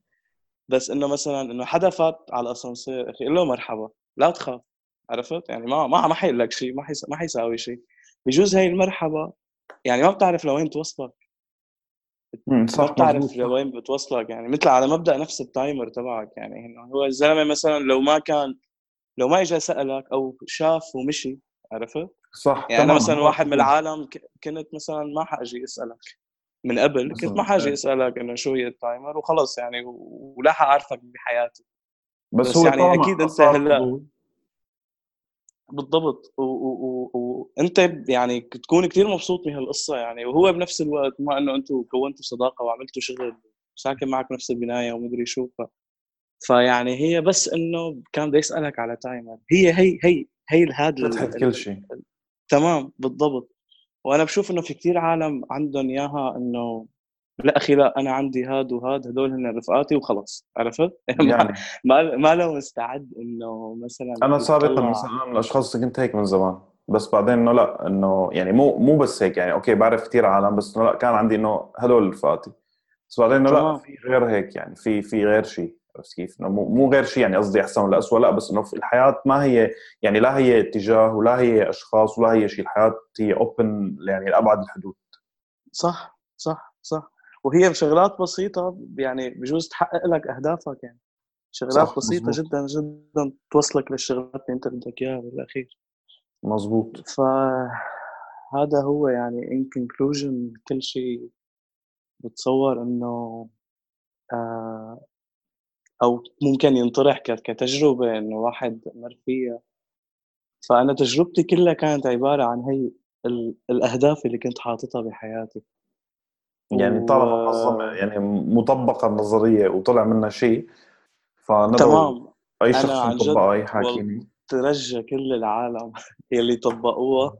بس إنه مثلا إنه حدا فات على الأسانسير أخي قول له مرحبا لا تخاف عرفت يعني ما ما ما حيقول لك شيء ما حيس... ما حيساوي شيء بجوز هي المرحبا يعني ما بتعرف لوين توصلك ما بتعرف. لوين بتوصلك يعني مثل على مبدأ نفس ال timer تبعك يعني إنه هو الزلمة مثلا لو ما كان لو ما اجى سألك أو شاف ومشي عرفت صح يعني أنا مثلا واحد من. العالم كنت مثلا ما حأجي اسالك من قبل كنت ما حأجي إيه. اسالك إنه شو هي التايمر وخلص يعني و- ولا حأعرفك بحياتي بس, بس هو يعني طالما أكيد أنت صار هلأ فضول. بالضبط وانت يعني تكون كثير مبسوط من هالقصة يعني وهو بنفس الوقت ما إنه أنتم كونتوا صداقة وعملتوا شغل ساكن معك بنفس البناية ومدري شو ف... فيعني هي بس إنه كان بده يسألك على timer هي هي هي هي هذا فتحت كل شيء تمام بالضبط وأنا بشوف إنه في كثير عالم عندهم إياها إنه لا أخي لا أنا عندي هاد وهاد هدول هن رفقاتي وخلص عرفت؟ يعني ما ما لو مستعد إنه مثلا أنا سابقا مثلا أنا من الاشخاص اللي كنت هيك من زمان بس بعدين إنه لا إنه يعني مو مو بس هيك يعني أوكي بعرف كثير عالم بس إنه لا كان عندي إنه هدول رفقاتي بس بعدين إنه لا. في غير هيك يعني في في غير شيء عرفت كيف؟ إنه مو مو غير شيء يعني قصدي أحسن ولا اسوء لا بس إنه في الحياة ما هي يعني لا هي اتجاه ولا هي أشخاص ولا هي شيء الحياة هي اوبن يعني لأبعد الحدود. صح صح صح. وهي بشغلات بسيطة يعني بجوز تحقق لك أهدافك يعني. شغلات صح، بسيطة مزبوط. جدا جدا توصلك للشغلات اللي أنت بدك إياها بالأخير. مزبوط فهذا هو يعني in conclusion كل شيء بتصور إنه آه، أو ممكن ينطرح كتجربة إنه واحد مر فيها. فأنا تجربتي كلها كانت عبارة عن هي الأهداف اللي كنت حاططها بحياتي. يعني طالما منظم يعني مطبقة النظرية وطلع منها شيء تمام. أي شخص يطبقها أي حاكيني ترجى كل العالم يلي طبقوها.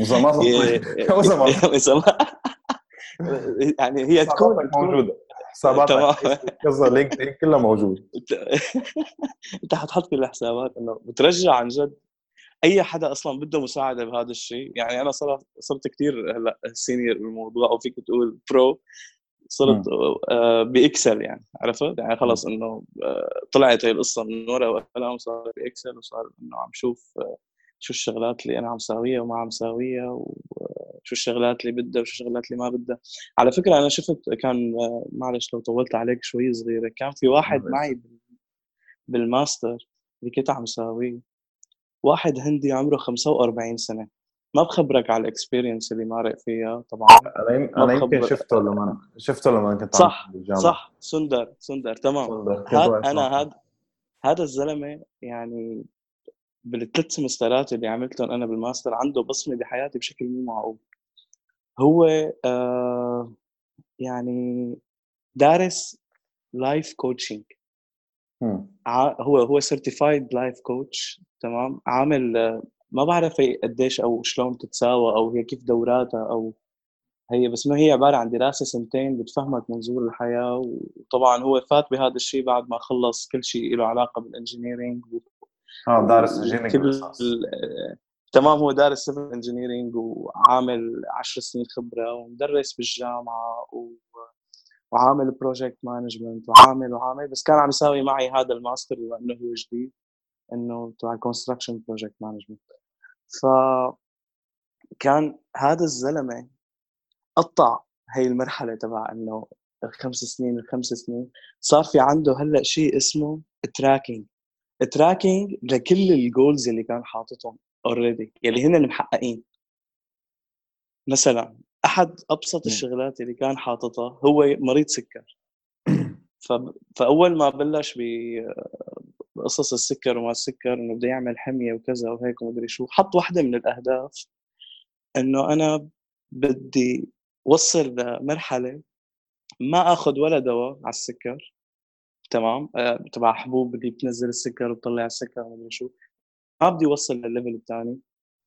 إذا ما إذا ما يعني هي تكون موجودة. حساباتك كذا لينكد كلها موجود انت حتحط كل الحسابات انه بترجع عن جد أي حدا أصلا بده مساعدة بهذا الشيء يعني أنا صرت صرت كثير هلأ senior بالموضوع أو فيك تقول pro صرت آه ب Excel يعني عرفت؟ يعني خلص إنه آه طلعت هي القصة من ورا وقلم صار ب Excel وصار إنه عم شوف آه شو الشغلات اللي أنا عم ساويها وما عم ساويها وشو الشغلات اللي بدها وشو الشغلات اللي ما بدها. على فكرة أنا شفت كان معلش لو طولت عليك شوي صغيرة كان في واحد معي بالماستر اللي كنت عم ساويه واحد هندي عمره 45 سنة. ما بخبرك على ال experience اللي مارق فيها طبعا. أنا أنا يمكن شفته لما شفته لما كنت صح بالجامعة. صح. سندر سندر تمام. هاد أنا هذا هذا الزلمة يعني بالثلاث سمسترات اللي عملتهم أنا بالماستر عنده بصمة بحياتي بشكل مو معقول. هو آه يعني دارس life coaching هو هو certified life coach تمام؟ عامل ما بعرف هي قديش أو شلون تتساوى أو هي كيف دوراتها أو هي بس إنه هي عبارة عن دراسة سنتين بتفهمك منظور الحياة وطبعا هو فات بهذا الشيء بعد ما خلص كل شيء له علاقة بال engineering آه دارس انجينيرينج تمام هو دارس civil engineering وعامل 10 سنين خبرة ومدرس بالجامعة و... وعامل project management وعامل وعامل بس كان عم يساوي معي هذا الماستر بما انه هو جديد إنه تبع construction project management ف كان هذا الزلمة قطع هي المرحلة تبع إنه الخمس سنين الخمس سنين صار في عنده هلأ شيء اسمه tracking tracking لكل ال goals اللي كان حاططهم. already يلي هن محققين. مثلا أحد أبسط الشغلات اللي كان حاططها هو مريض سكر. فأول ما بلش بقصص السكر وما السكر إنه بده يعمل حمية وكذا وهيك ومدري شو حط واحدة من الأهداف إنه أنا بدي وصل لمرحلة ما آخذ ولا دواء على السكر تمام؟ آه، تبع حبوب اللي بتنزل السكر وبتطلع السكر ومدري شو. ما بدي اوصل للل level الثاني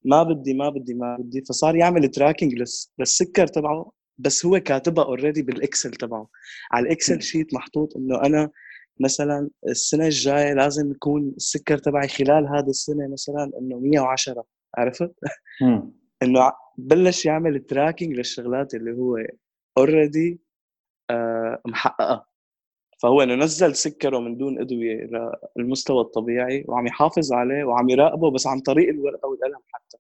ما بدي ما بدي ما بدي. فصار يعمل tracking للسكر تبعه بس هو كاتبها already بال Excel تبعه. على ال Excel sheet محطوط إنه أنا مثلا السنة الجاية لازم يكون السكر تبعي خلال هذه السنة مثلا إنه 110 عرفت؟ إنه بلش يعمل tracking للشغلات اللي هو already آه محققها فهو إنه نزل سكره من دون إدوية للمستوى الطبيعي وعم يحافظ عليه وعم يراقبه بس عن طريق الورقة والقلم حتى.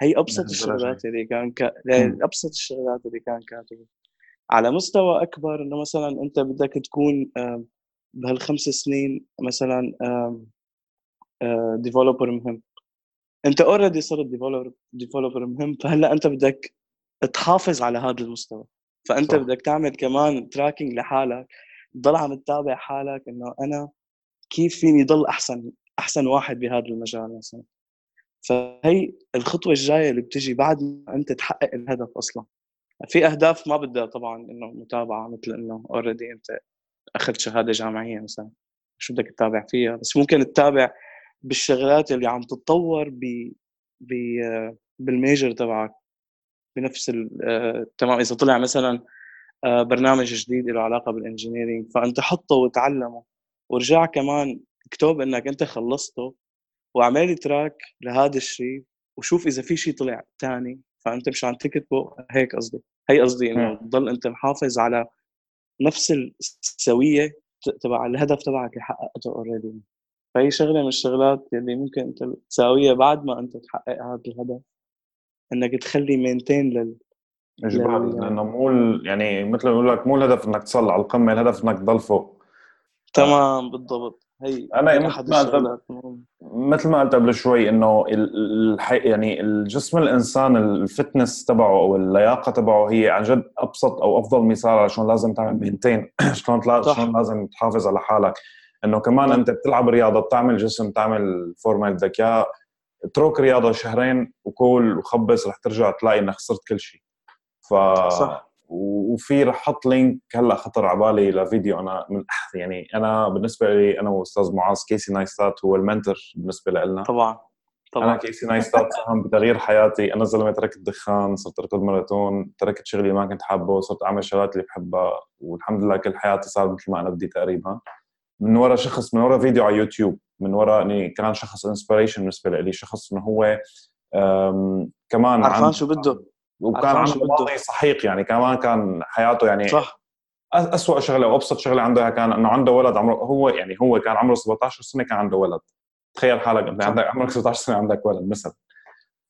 هي أبسط الشغلات اللي كان ك... أبسط الشغلات اللي كان كاتبها. على مستوى أكبر إنه مثلا أنت بدك تكون بهالخمس سنين مثلا developer مهم. أنت already صرت developer developer مهم فهلأ أنت بدك تحافظ على هذا المستوى. فأنت صح. بدك تعمل كمان tracking لحالك تضل عم تتابع حالك إنه أنا كيف فيني ضل أحسن أحسن واحد بهذا المجال مثلا. فهي الخطوة الجاية اللي بتجي بعد ما أنت تحقق الهدف أصلا. في أهداف ما بدها طبعا إنه متابعة مثل إنه already أنت أخذت شهادة جامعية مثلا. شو بدك تتابع فيها؟ بس ممكن تتابع بالشغلات اللي عم تتطور ب ب بال major تبعك. بنفس آه، تمام إذا طلع مثلا برنامج جديد له علاقة بال engineering. فأنت حطه وتعلمه. ورجع كمان اكتب إنك أنت خلصته واعمل track لهذا الشيء وشوف إذا في شيء طلع ثاني فأنت مش عم تكتبه هيك قصدي. هي قصدي إنه تضل أنت محافظ على نفس السوية تبع الهدف تبعك اللي حققته already فهي شغلة من الشغلات اللي ممكن أنت تساويها بعد ما أنت تحقق هذا الهدف. إنك تخلي maintain لل اجباري لأنه مو يعني مثل ما بقول لك مو الهدف إنك تصل على القمة الهدف إنك تضل فوق تمام بالضبط هي هي مثل ما قلت. مثل ما قلت قبل شوي إنه ال- الحي يعني الجسم الإنسان ال fitness تبعه أو اللياقة تبعه هي عن جد أبسط أو أفضل مثال على شلون لازم تعمل maintain شلون. شلون لازم تحافظ على حالك إنه كمان. أنت بتلعب رياضة بتعمل جسم تعمل فورمة اياه اترك رياضة شهرين وكول وخبص رح ترجع تلاقي إنك خسرت كل شيء ف صح. وفي رح أحط لينك هلا خطر على بالي لفيديو أنا من يعني أنا بالنسبة لي أنا وأستاذ معاذ Casey Neistat هو ال mentor بالنسبة لنا. طبعا أنا طبعا كيسي نايستات ساهم بتغيير حياتي أنا زلمة تركت الدخان صرت أركض ماراثون تركت شغلي ما كنت حابه صرت أعمل شغلات اللي بحبها والحمد لله كل حياتي صار مثل ما أنا بدي تقريبا. من ورا شخص من ورا فيديو على يوتيوب من ورا إني كان شخص inspiration بالنسبة لي شخص إنه هو كمان عرفان شو بده؟ وكان عنده. ماضي سحيق يعني كمان كان حياته يعني صح أسوأ شغلة وابسط شغلة عنده كان إنه عنده ولد عمره هو يعني هو كان عمره 17 سنة كان عنده ولد تخيل حالك أنت. عندك عمرك 16 سنة عندك ولد مثلا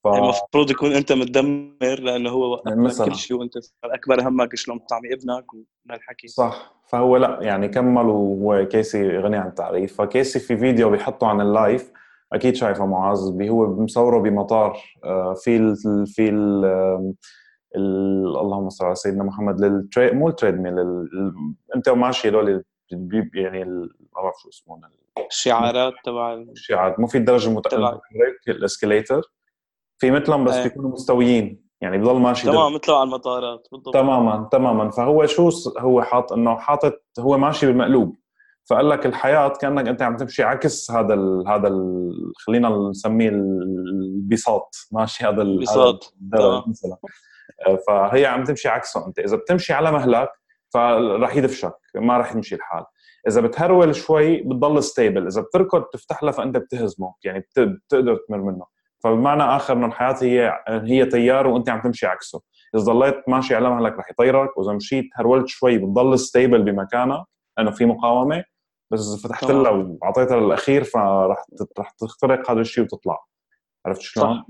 ف... المفروض يكون أنت متدمر لأنه هو مثلاً. كل شيء وأنت أكبر همك شلون بتطعمي ابنك ومن الحكي صح فهو لأ يعني كمل وهو كيسي غني عن التعريف فكيسي في فيديو بيحطه عن اللايف أكيد شايفه معاذ بي- هو مصوره بمطار آه، في ال في ال ال- اللهم صل على سيدنا محمد للتري مو التريد ميل أنت وماشي هدول يعني ما بعرف شو اسمه الشعارات تبع ال- الشيعات مو في الدرجه المتحرك الأسكليتر. في مثلهم بس إيه. بيكونوا مستويين يعني بضل ماشي. تمام مثله على المطارات بالضبط. تماما تماما. فهو شو هو حاط إنه حاطط هو ماشي بالمقلوب. فقال لك الحياة كأنك أنت عم تمشي عكس هذا ال هذا ال خلينا نسميه ال- البساط. ماشي؟ هذا ال- هذا البساط. تمام. مثلا. آه، فهي عم تمشي عكسه أنت. إذا بتمشي على مهلك فراح يدفشك. ما راح يمشي الحال. إذا بتهرول شوي بتضل ستيبل إذا بتركض تفتح له فأنت بتهزمه. يعني بت- بتقدر تمر منه. فبمعنى آخر إنه الحياة هي هي تيار وأنت عم تمشي عكسه. إذا ضليت ماشي على مهلك رح يطيرك. وإذا مشيت هرولت شوي بتضل ستيبل بمكانك. لأنه في مقاومة. بس فتحت. لها وعطيتها للأخير فراح رح تخترق هذا الشيء وتطلع. عرفت شلون؟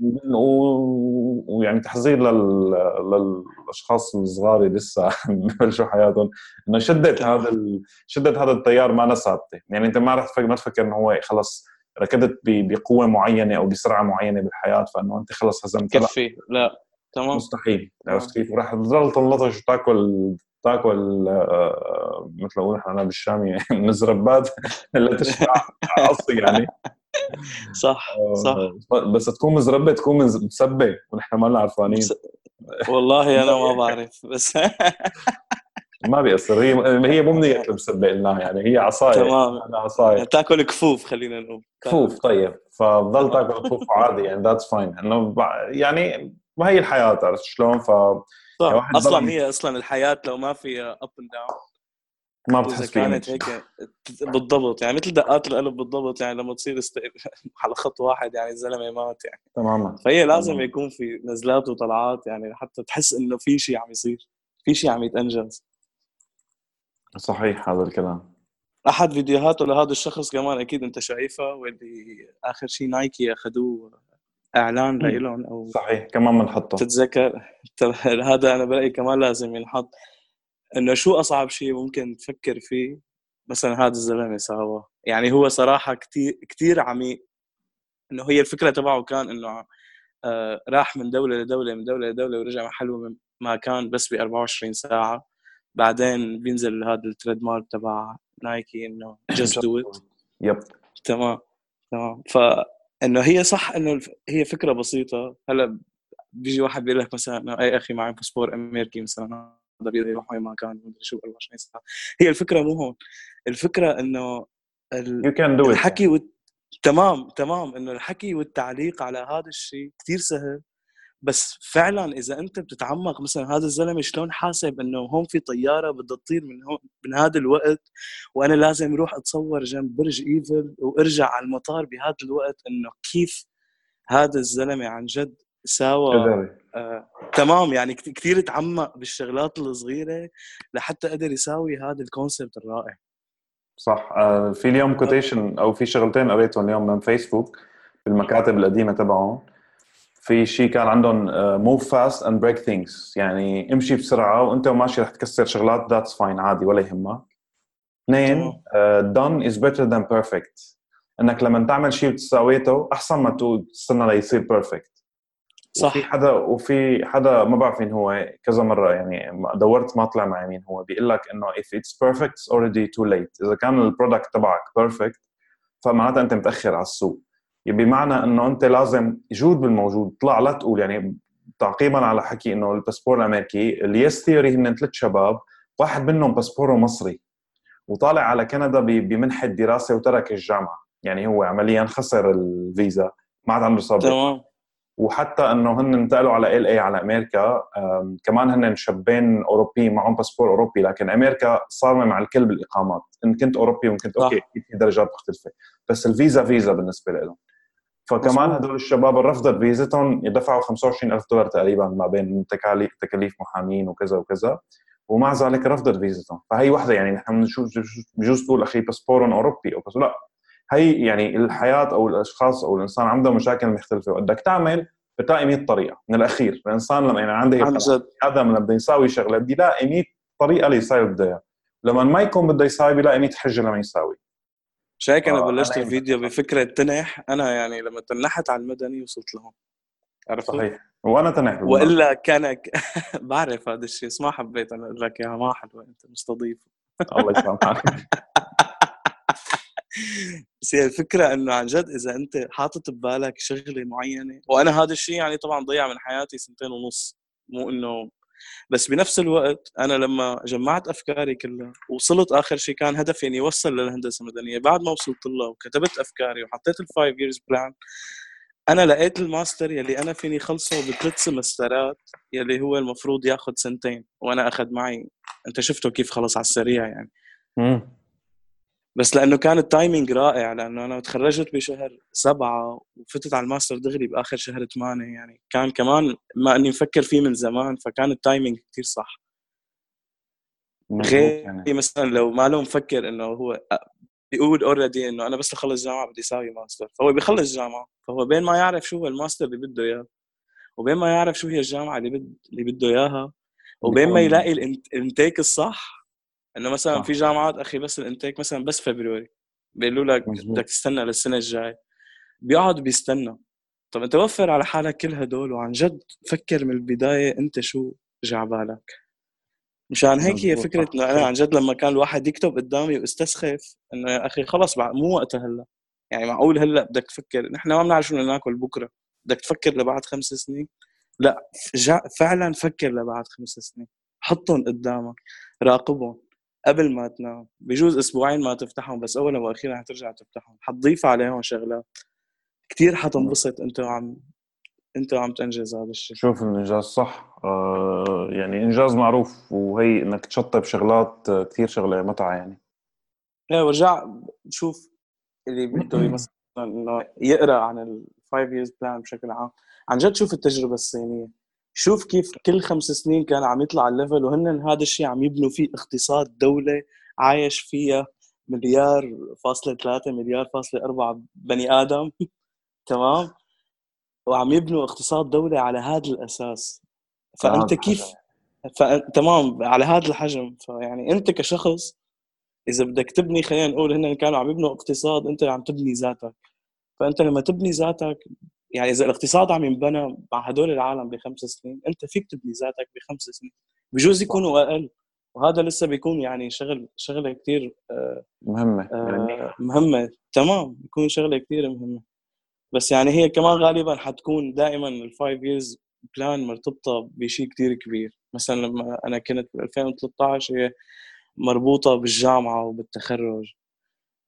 ويعني تحذير لل... للأشخاص الصغار اللي لسه ببلشوا حياتهم. إنه شده هذا ال... شده هذا التيار ما ثابته، يعني أنت ما رح تفكر ما تفكر إنه هو خلص ركضت ب... بقوة معينة أو بسرعة معينة بالحياة فإنه أنت خلص هزمت كفي. لا. تمام. مستحيل. عرفت كيف؟ وراح تضل تنلطش وتاكل تاكل آه، مثل ما بقول إحنا بالشامي من الزربات اللي تشبع يعني. صح صح. آه، بس تكون مزربة تكون مسبه ونحن ما عرفانين. والله أنا ما بعرف بس ما بيأثر. هي هي مو منية المسبه قلناها يعني هي عصايه تمام. أنا عصايه تأكل كفوف خلينا نقول. كفوف طيب. فبضل تأكل كفوف عادي يعني that's fine إنه يعني ما هي الحياة عرفت شلون؟ فما صح. واحد أصلا هي أصلا الحياة لو ما في up and down اذا بتحس كانت فيها هيك بالضبط يعني مثل دقات القلب بالضبط يعني لما تصير است... على خط واحد يعني الزلمة مات يعني. تماما. فهي لازم تمام. يكون في نزلات وطلعات يعني حتى تحس إنه في شيء عم يصير في شيء عم يتأنجز. صحيح هذا الكلام. أحد فيديوهاته لهذا الشخص كمان أكيد أنت شايفها واللي آخر شيء نايكي أخذوه. إعلان. لهم أو صحيح كمان بنحطه. تتذكر؟ هذا أنا برأيي كمان لازم ينحط. إنه شو أصعب شيء ممكن تفكر فيه؟ مثلا هذا الزلمة سواه يعني هو صراحة كثير كثير عميق. إنه هي الفكرة تبعه كان إنه آه راح من دولة لدولة من دولة لدولة ورجع محله ما كان بس ب 24 ساعة. بعدين بينزل هذا ال trademark تبع Nike إنه just do it yep تمام تمام. فانه هي صح إنه هي فكرة بسيطة. هلأ بيجي واحد بيقول لك مثلا إنه أي أخي معي باسبور أمريكي مثلا هذا بيقدر يروح وين ما كان مدري شو 24 ساعه هي الفكرة مو هون. الفكرة إنه ال- الحكي وال... تمام تمام إنه الحكي والتعليق على هذا الشيء كثير سهل. بس فعلا إذا أنت بتتعمق مثلا هذا الزلمة شلون حاسب إنه هون في طيارة بدها تطير من هون من هذا الوقت وأنا لازم أروح أتصور جنب برج إيفل وأرجع على المطار بهذا الوقت إنه كيف هذا الزلمة عن جد ساوى آه، تمام. يعني كثير تعمق بالشغلات الصغيرة لحتى قدر يساوي هذا ال concept الرائع. صح. آه، في اليوم quotation أو في شغلتين قريتهم اليوم من فيسبوك بالمكاتب القديمة تبعهم. في شيء كان عندهم move fast and break things يعني امشي بسرعة وانت وماشي رح تكسر شغلات that's fine عادي ولا يهمك. اثنين done is better than perfect. انك لما تعمل شيء وتساويته احسن ما تستنى ليصير perfect صح. وفي حدا وفي حدا ما بعرف مين هو كذا مرة يعني دورت ما طلع معي مين هو بيقول لك إنه if it's perfect it's already too late. إذا كان ال product تبعك perfect فمعناتها أنت متأخر على السوق. بمعنى إنه أنت لازم جود بالموجود. طلع لا تقول يعني تعقيبا على حكي إنه الباسبور الأمريكي ليس ثيوري هن ثلاث شباب واحد منهم باسبوره مصري وطالع على كندا بمنحه دراسه وترك الجامعة. يعني هو عمليا خسر الفيزا ما عاد عنده صبر تمام. وحتى إنه هن انتقلوا على إل اي على أمريكا كمان هن شابين أوروبيين معهم باسبور أوروبي لكن أمريكا صارمة مع الكل بالإقامات. إن كنت أوروبي وإن كنت أوكي في درجات مختلفة. بس الفيزا فيزا بالنسبة لهم فكمان هدول الشباب اللي رفضت فيزتهم يدفعوا 25000 دولار تقريبا ما بين تكاليف محامين وكذا وكذا ومع ذلك رفضت فيزتهم فهي وحدة يعني نحن بنشوف بجوز تقول أخي باسبورهم أوروبي أو بس لا. هي يعني الحياة أو الأشخاص أو الإنسان عنده مشاكل مختلفة. وبدك تعمل بتلاقي 100 طريقة من الأخير. الإنسان لما يعني عنده هيك آدم لما بده يساوي شغلة بده يلاقي 100 طريقة ليساوي بده اياها لما ما يكون بده يساوي بيلاقي 100 حجة لما يساوي. مش هيك أنا آه بلشت الفيديو بفكرة تنح؟ أنا يعني لما تنحت على المدني وصلت لهم عرفت؟ صحيح. وأنا تنح وإلا كان بعرف هذا الشيء بس ما حبيت أنا أقول لك إياها ما حلوة أنت مستضيف. الله يسامحك بس هي الفكرة إنه عن جد إذا أنت حاطط ببالك شغلة معينة وأنا هذا الشيء يعني طبعا ضيع من حياتي سنتين ونص مو إنه بس بنفس الوقت أنا لما جمعت أفكاري كلها وصلت آخر شيء كان هدفي إني اوصل للهندسة المدنية بعد ما وصلت لها وكتبت أفكاري وحطيت ال five years plan أنا لقيت الماستر يلي أنا فيني خلصه بثلاث semester ات يلي هو المفروض ياخذ سنتين وأنا اخذ معي. أنت شفته كيف خلص على السريع يعني. بس لأنه كان ال timing رائع لأنه أنا تخرجت بشهر سبعة وفتت على الماستر دغري بآخر شهر ثمانية يعني كان كمان ما إني مفكر فيه من زمان فكان ال timing كثير صح غير يعني. مثلا لو ما له مفكر إنه هو بيقول already إنه أنا بس أخلص جامعة بدي أساوي ماستر فهو بيخلص جامعة فهو بين ما يعرف شو هو الماستر اللي بده إياه وبين ما يعرف شو هي الجامعة اللي بد اللي بده إياها وبين ما يلاقي ال intake الصح إنه مثلا في جامعات أخي بس ال intake مثلا بس February بيقولوا لك بدك تستنى للسنة الجاي بيقعد بيستنى طب أنت وفر على حالك كل هدول وعن جد فكر من البداية أنت شو جا بالك؟ مشان هيك هي فكرة إنه أنا عن جد لما كان الواحد يكتب قدامي واستسخف إنه يا أخي خلص مو وقتها هلأ. يعني معقول هلأ بدك تفكر؟ نحن ما بنعرف شو بدنا ناكل بكرة. بدك تفكر لبعد خمس سنين؟ لأ فعلا فكر لبعد خمس سنين. حطهم قدامك راقبهم. قبل ما تنام. بجوز أسبوعين ما تفتحهم بس اولا وأخيرا حترجع تفتحهم. حتضيف عليهم شغلات. كثير حتنبسط. انت وعم انت وعم تنجز هذا الشيء شوف الإنجاز صح. آه يعني إنجاز معروف وهي إنك تشطب شغلات آه، كثير شغلة متعة يعني. إيه ورجع شوف اللي بده مثلا إنه يقرأ عن ال five years plan بشكل عام. عن جد شوف التجربة الصينية. شوف كيف كل خمس سنين كان عم يطلع ال level وهن هذا الشيء عم يبنوا فيه اقتصاد دولة عايش فيها مليار فاصلة ثلاثة مليار فاصلة أربعة بني آدم تمام؟ وعم يبنوا اقتصاد دولة على هذا الأساس. فأنت كيف. تمام على هذا الحجم. فيعني أنت كشخص إذا بدك تبني خلينا نقول هن كانوا عم يبنوا اقتصاد أنت عم تبني ذاتك. فأنت لما تبني ذاتك يعني إذا الاقتصاد عم ينبنى مع هدول العالم بخمس سنين أنت فيك تبني ذاتك بخمس سنين. بجوز يكونوا أقل. وهذا لسه بيكون يعني شغل شغلة كثير آه مهمة. آه مهمة. تمام. بيكون شغلة كثير مهمة. بس يعني هي كمان غالبا حتكون دائما ال five years plan مرتبطة بشيء كثير كبير. مثلا لما أنا كنت ب 2013 هي مربوطة بالجامعة وبالتخرج.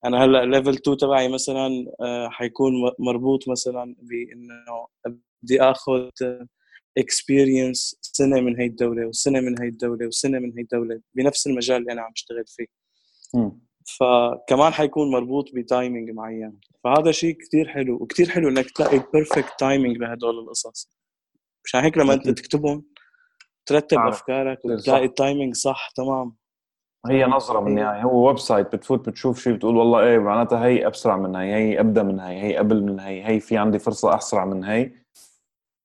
أنا هلأ level 2 تبعي مثلا آه، حيكون مربوط مثلا بإنه بدي آخذ experience سنة من هي الدولة وسنة من هي الدولة وسنة من هي الدولة بنفس المجال اللي أنا عم اشتغل فيه. م. فكمان حيكون مربوط ب timing معين. فهذا شيء كثير حلو وكثير حلو إنك تلاقي perfect timing لهدول القصص. مشان هيك لما أنت تكتبهم ترتب أفكارك وتلاقي ال timing صح تمام. هي نظرة من النهايه هو website بتفوت بتشوف شيء بتقول والله إيه معناتها هي اسرع من هي هي ابدا من هي هي قبل من هي هي في عندي فرصة اسرع من هي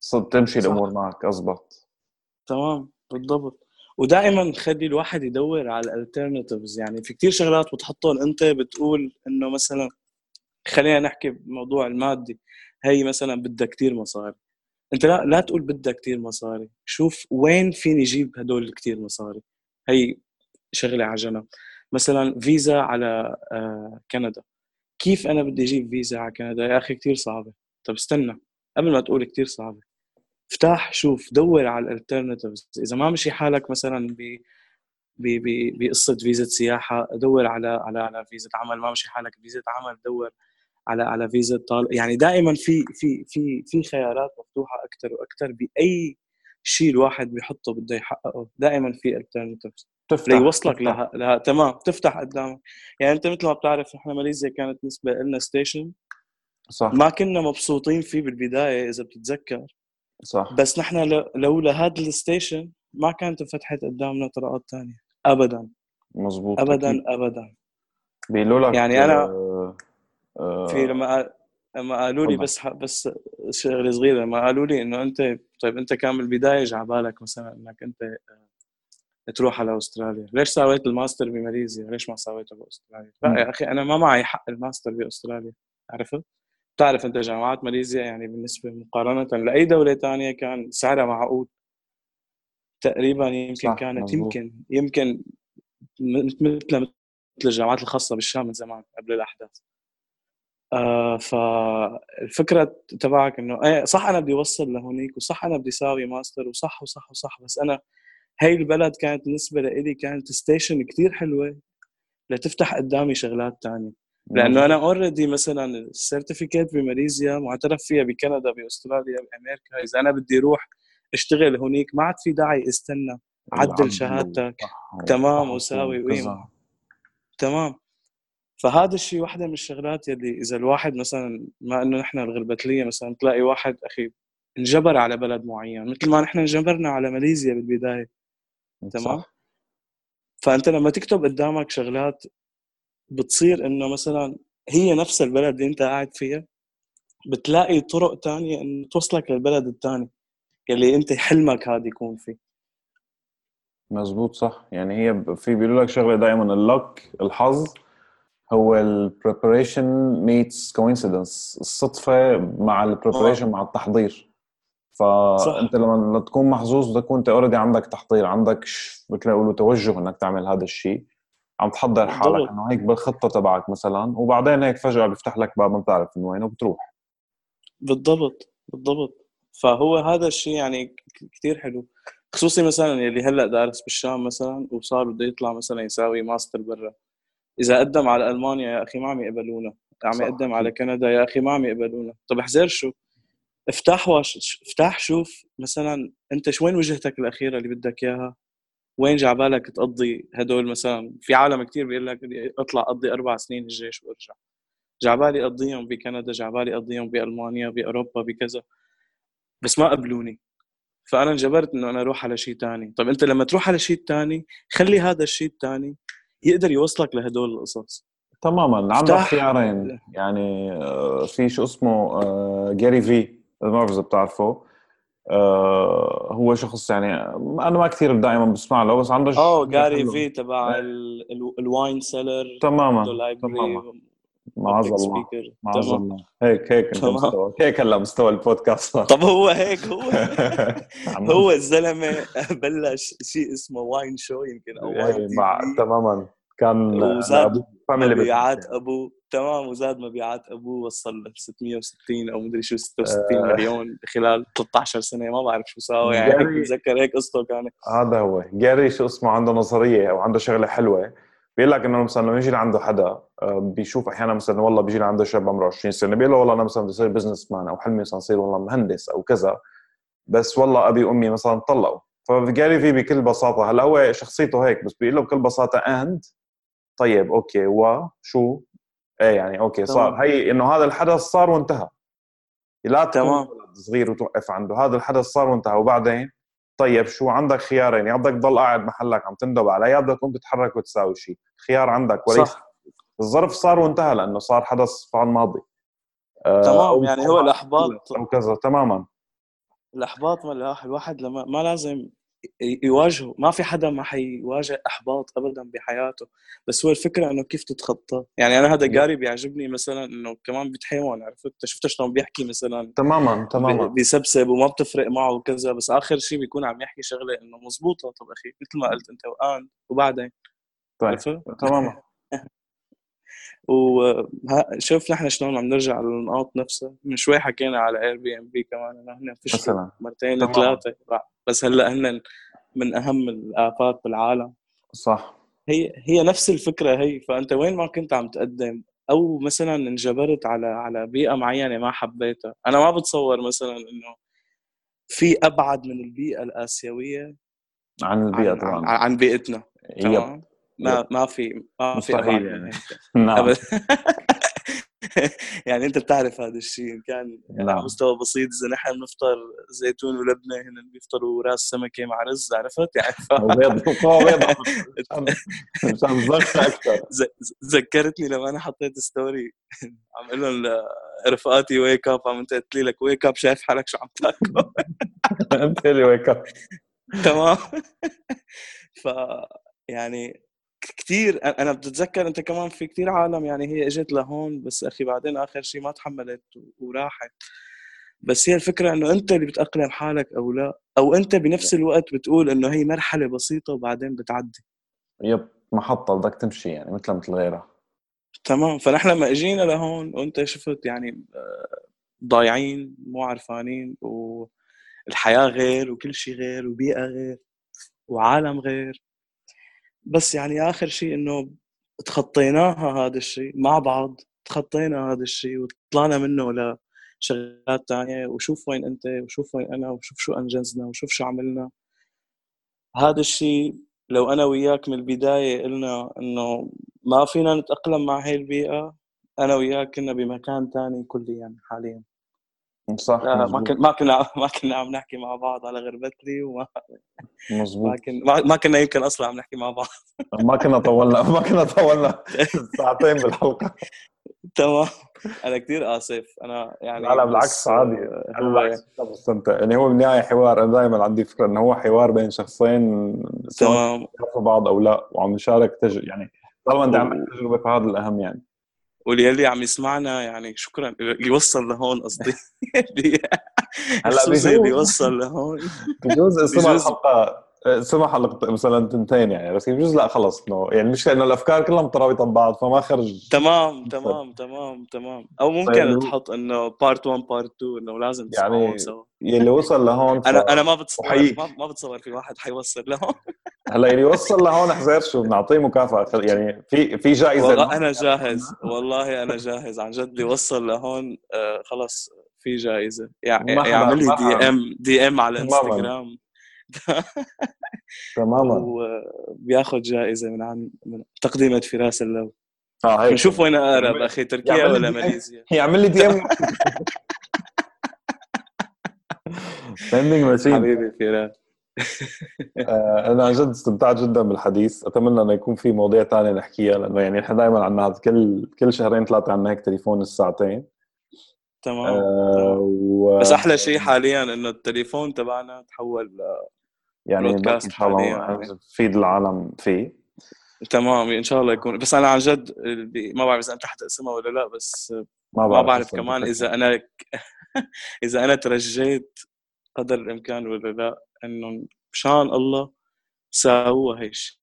صرت تمشي الأمور معك اضبط تمام بالضبط. ودائما خلي الواحد يدور على الالترناتيفز يعني في كتير شغلات بتحطهم أنت بتقول إنه مثلا خلينا نحكي بموضوع المادي. هي مثلا بدها كتير مصاري. أنت لا لا تقول بدها كتير مصاري. شوف وين فيني أجيب هدول كتير مصاري. هي شغلة جنب. مثلا فيزا على آه، كندا. كيف أنا بدي أجيب فيزا على كندا؟ يا أخي كتير صعبة. طب استنى قبل ما تقول كتير صعبة. افتح شوف دور على ال alternatives إذا ما مشي حالك مثلا ب بقصة فيزا سياحة دور على على على فيزا عمل. ما مشي حالك فيزا عمل دور على على فيزا طالب يعني دائما في في في في خيارات مفتوحة أكثر وأكثر بأي شيء الواحد بيحطه بده يحققه. دائما في alternatives تفتح. ليوصلك لها, لها تمام. تفتح قدامك. يعني أنت مثل ما بتعرف نحن ماليزيا كانت بالنسبة لنا station صح. ما كنا مبسوطين فيه بالبداية إذا بتتذكر. صح. بس نحن لولا هذا ال station ما كانت انفتحت قدامنا طرقات ثانية ابدا. مزبوط ابدا أكيد. ابدا. بيقولوا لك يعني أنا آه آه في لما لما قالوا لي بس بس شغلة صغيرة لما قالوا لي إنه انت طيب أنت كان بالبداية جا بالك مثلا إنك أنت آه، تروح على أستراليا، ليش سويت الماستر بماليزيا؟ ليش ما سويته بأستراليا؟ لا يا أخي أنا ما معي حق الماستر بأستراليا عرفت؟ بتعرف أنت جامعات ماليزيا يعني بالنسبة مقارنة لأي دولة ثانية كان سعرها معقول تقريبا يمكن كانت مزبوط. يمكن يمكن مثل مثل الجامعات الخاصة بالشام من زمان قبل الأحداث آه فالفكرة تبعك إنه إيه صح أنا بدي أوصل لهونيك وصح أنا بدي اساوي ماستر وصح وصح وصح بس أنا هاي البلد كانت بالنسبة لي كانت station كتير حلوة لتفتح قدامي شغلات تانية. لأنه أنا already مثلا ال certificate بماليزيا معترف فيها بكندا بأستراليا بأمريكا إذا أنا بدي أروح أشتغل هونيك ما عاد في داعي استنى عدل شهادتك. تمام وساوي وقيمه تمام. فهذا الشيء واحدة من الشغلات يلي إذا الواحد مثلا ما إنه نحن الغربتلية مثلا تلاقي واحد أخي انجبر على بلد معين مثل ما نحن انجبرنا على ماليزيا بالبداية تمام؟ فأنت لما تكتب قدامك شغلات بتصير إنه مثلا هي نفس البلد اللي أنت قاعد فيها بتلاقي طرق تانية إنه توصلك للبلد الثاني يلي أنت حلمك هذا يكون فيه. مزبوط صح. يعني هي في بيقولوا لك شغلة دائما ال luck الحظ. هو ال preparation meets coincidence الصدفة مع ال preparation مع التحضير. فأنت لما تكون محظوظ بدك تكون انت already عندك تحضير عندك مثل ما يقولوا توجه إنك تعمل هذا الشيء. عم تحضر حالك إنه هيك بالخطة تبعك مثلا وبعدين هيك فجأة بيفتح لك باب ما بتعرف من وين وبتروح. بالضبط بالضبط. فهو هذا الشيء يعني كثير حلو. خصوصي مثلا اللي هلأ دارس بالشام مثلا وصار بده يطلع مثلا يساوي ماستر برا. إذا قدم على ألمانيا يا أخي ما عم يقبلونا. عم يقدم على كندا يا أخي ما عم يقبلونا. طب احذر شو؟ افتح واش افتح شوف مثلا أنت شو وين وجهتك الأخيرة اللي بدك إياها؟ وين جعبالك تقضي هدول مثلا؟ في عالم كثير بيقول لك أطلع أقضي أربع سنين الجيش وأرجع. جعبالي أقضيهم بكندا جعبالي أقضيهم بألمانيا بأوروبا بكذا. بس ما قبلوني. فأنا انجبرت إنه أنا أروح على شيء ثاني طب أنت لما تروح على شيء ثاني خلي هذا الشيء الثاني يقدر يوصلك لهدول القصص. تماما. عندك خيارين. يعني آه، في شو اسمه جاري في ما بعرف اذا بتعرفه. آه، هو شخص يعني أنا ما كثير دائما بسمع له بس عنده آه جاري في تبع ال wine seller تماما تماما. معاذ الله. معاذ الله. هيك هيك انت هيك هلا مستوى البودكاست. طب هو هيك هو هو الزلمة بلش شيء اسمه wine show يمكن أو wine تماما. كان وزاد مبيعات ابوه تمام وزاد مبيعات ابوه وصل ل 660 أو مدري شو 66 آه. مليون خلال 13 سنة. ما بعرف شو ساوى. يعني بتذكر هيك قصته كانت هذا هو. جاري شو اسمه عنده نظرية أو عنده شغلة حلوة. بيقول لك إنه مثلا لما يجي لعنده حدا آه، بيشوف أحيانا مثلا والله بيجي لعنده شاب عمره 20 سنة بيقول له والله أنا مثلا بدي اصير business man أو حلمي مثلا اصير والله مهندس أو كذا بس والله أبي وأمي مثلا طلقوا فجاري في بكل بساطة هلأ هو شخصيته هيك بس بيقول له بكل بساطة and طيب okay وشو إيه يعني okay صار. هي إنه هذا الحدث صار وانتهى. لا تمام. صغير وتوقف عنده. هذا الحدث صار وانتهى. وبعدين؟ طيب شو عندك خيارين؟ يا بدك تضل قاعد محلك عم تندب علي يا بدك تقوم تتحرك وتساوي شيء خيار عندك وليس صح. الظرف صار وانتهى لأنه صار حدث فعل ماضي. آه تمام يعني هو الأحباط. أو كذا تماما. الأحباط الواحد لما ما لازم يواجهه. ما في حدا ما حيواجه إحباط ابدا بحياته. بس هو الفكرة إنه كيف تتخطى. يعني أنا هذا جاري بيعجبني مثلا إنه كمان بيتحيوان. عرفت؟ شفت شلون بيحكي مثلا؟ تماما تماما. بيسبسب وما بتفرق معه وكذا. بس آخر شيء بيكون عم يحكي شغلة إنه مزبوطه طب أخي مثل ما قلت أنت وآن وبعدين. طيب عرفت؟ تماما. وشوف نحن شلون عم نرجع للنقاط نفسها. من شوي حكينا على Airbnb كمان إنه هن فشلوا مرتين. ثلاثة. بس هلأ هن من أهم ال apps بالعالم. صح. هي هي نفس الفكرة هي. فأنت وين ما كنت عم تقدم أو مثلا انجبرت على على بيئة معينة ما حبيتها. أنا ما بتصور مثلا إنه في أبعد من البيئة الآسيوية عن البيئة عن, عن, طبعا. عن بيئتنا. yep تمام؟ ما ما في ما في مستحيل يعني. نعم. يعني أنت بتعرف هذا الشيء إن كان يعني على نعم. مستوى بسيط إذا نحن بنفطر زيتون ولبنة هن بيفطروا راس سمكة مع رز عرفت؟ يعني ف... ذكرتني لما أنا حطيت story عم أقول لهم رفقاتي wake up عم انت قلت لي لك wake up شايف حالك شو عم تاكل؟ أنت اللي wake up تمام. ف يعني كثير أنا بتتذكر أنت كمان في كثير عالم يعني هي إجت لهون بس أخي بعدين آخر شيء ما تحملت وراحت. بس هي الفكرة إنه أنت اللي بتأقلم حالك أو لا أو أنت بنفس الوقت بتقول إنه هي مرحلة بسيطة وبعدين بتعدي. yep محطة بدك تمشي يعني مثل مثل غيرها تمام. فنحن لما إجينا لهون وأنت شفت يعني آه، ضايعين مو عرفانين والحياة غير وكل شيء غير وبيئة غير وعالم غير. بس يعني آخر شيء إنه تخطيناها هذا الشيء مع بعض تخطينا هذا الشيء وطلعنا منه لشغلات تانية وشوف وين أنت وشوف وين أنا وشوف شو أنجزنا وشوف شو عملنا. هذا الشيء لو أنا وياك من البداية قلنا إنه ما فينا نتأقلم مع هاي البيئة أنا وياك كنا بمكان تاني كليا حاليا. صح لا ما كنا ما كنا ما كنا عم نحكي مع بعض على غربتلي وما ما مزبوط كنا ما- ما كنا يمكن أصلا عم نحكي مع بعض. ما كنا طولنا ما كنا طولنا ساعتين بالحلقة. تمام. أنا كثير آسف. أنا يعني لا لا بالعكس عادي. آه، بستمتع يعني هو بالنهاية حوار أنا دائما عندي فكرة إنه هو حوار بين شخصين سواء بعض أو لا وعم نشارك تج... يعني طالما أنت عندك تجربة فهذا الأهم يعني. واللي عم يسمعنا يعني شكرا. يوصل لهون قصدي. هلأ بجوز- بيوصل لهون؟ بجوز اسمها بجوز- الحلقة اسمها حلقة مثلا تنتين يعني بس بجوز لا خلص إنه يعني المشكلة إنه الأفكار كلها مترابطة ببعض فما خرج. تمام تمام تمام تمام. أو ممكن طيب. تحط إنه part 1 part 2 إنه لازم يعني تسمعهم سوا. يلي وصل لهون. أنا أنا ما بتصور. ما, ما بتصور في واحد حيوصل لهون هلا يلي وصل لهون حزير شو بنعطيه مكافأة خل- يعني في في جائزة والله. أنا جاهز والله أنا جاهز عن جد اللي وصل لهون آه خلص في جائزة يعني يعمل لي D. M DM على. انستغرام تماما وبياخذ جائزة من عن من تقديمه فراس اللو آه هيك نشوف وين أقرب أخي تركيا ولا. ماليزيا يعمل لي DM سندنج ماشين حبيبي فراس أنا عن جد استمتعت جدا بالحديث أتمنى إنه يكون في مواضيع ثانية نحكيها لأنه يعني إحنا دائما عندنا كل كل شهرين ثلاثة عندنا هيك تليفون الساعتين تمام آه تمام. و... بس أحلى شيء حاليا إنه التليفون تبعنا تحول يعني برودكاست ان شاء الله يعني. العالم فيه تمام إن شاء الله يكون بس أنا عن جد اللي- ما بعرف إذا أنت حتقسمها ولا لا بس ما ما بعرف كمان. إذا أنا إذا أنا ترجيت قدر الإمكان ولا لا إنه مشان الله ساووها هي الشيء.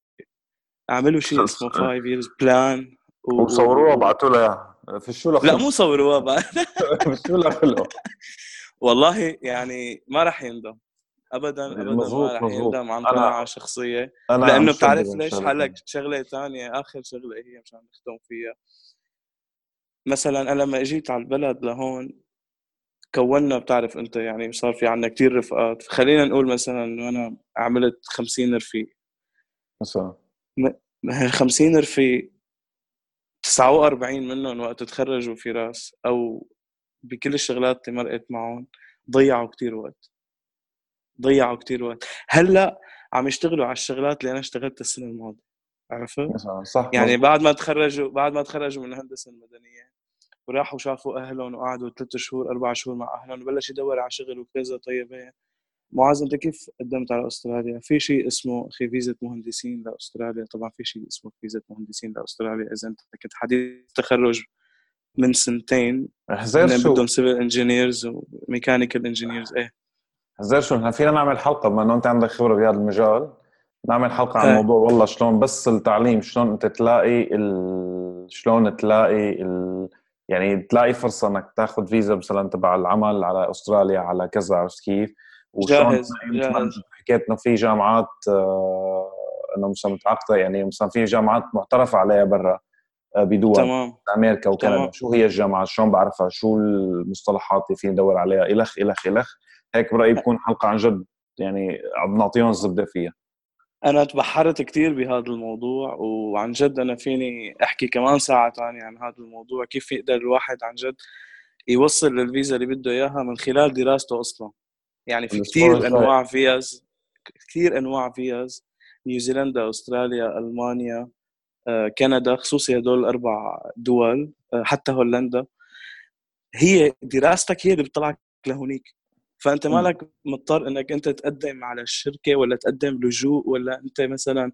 أعملوا شيء اسمه 5 years بلان. وصوروها وبعثوا له اياها في شو لا مو صوروها بقى. في شو والله يعني ما راح يندم. ابدا ابدا مظبوط، ما راح. يندم. عن أنا- قناعه شخصية. أنا لأنه بتعرف ليش. هلك شغلة ثانية آخر شغلة هي مشان نختم فيها. مثلا أنا لما إجيت على البلد لهون كونا بتعرف أنت يعني صار في عندنا كتير رفقات. خلينا نقول مثلا إنه أنا عملت 50 رفيق. مثلا. هال 50 رفيق 49 منهم وقت تخرجوا فراس أو بكل الشغلات اللي مرقت معهم ضيعوا كتير وقت. ضيعوا كتير وقت. هلأ عم يشتغلوا على الشغلات اللي أنا اشتغلتها السنة الماضية. عرفت؟ صح يعني. بعد ما تخرجوا بعد ما تخرجوا من الهندسة المدنية وراحوا شافوا أهلهم وقعدوا ثلاث شهور أربع شهور مع أهلهم وبلش يدور على شغل وكذا طيب إيه. معاذ أنت كيف قدمت على أستراليا؟ في شيء اسمه أخي فيزا مهندسين لأستراليا طبعا في شيء اسمه فيزا مهندسين لأستراليا إذا أنت كنت حديث تخرج من سنتين حزير شو بدهم civil engineers و mechanical engineers إيه حزير شو نحن فينا نعمل حلقة بما إنه أنت عندك خبرة بهذا المجال نعمل حلقة عن إيه. الموضوع والله شلون بس التعليم شلون أنت تلاقي ال... شلون تلاقي ال... يعني تلاقي فرصة إنك تاخذ فيزا مثلا تبع العمل على أستراليا على كذا عرفت كيف؟ جاهز حكيت إنه في جامعات آه، إنه مثلا متعاقده يعني مثلا في جامعات معترف عليها برا آه، بدول تمام. أمريكا وكندا. تمام. شو هي الجامعات شلون بعرفها؟ شو المصطلحات اللي فيني أدور عليها؟ إلخ إلخ إلخ. هيك برأيي بكون حلقة عن جد يعني عم نعطيهم الزبدة فيها. أنا تبحرت كثير بهذا الموضوع وعن جد أنا فيني أحكي كمان ساعة ثانية عن هذا الموضوع كيف يقدر الواحد عن جد يوصل للفيزا اللي بده إياها من خلال دراسته أصلا. يعني في كثير. أنواع فيز كثير أنواع فيز نيوزيلندا أستراليا ألمانيا آه، كندا خصوصي هدول الأربع دول آه، حتى هولندا. هي دراستك هي اللي بتطلعك لهونيك. فأنت. مالك مضطر إنك أنت تقدم على الشركة ولا تقدم لجوء ولا أنت مثلا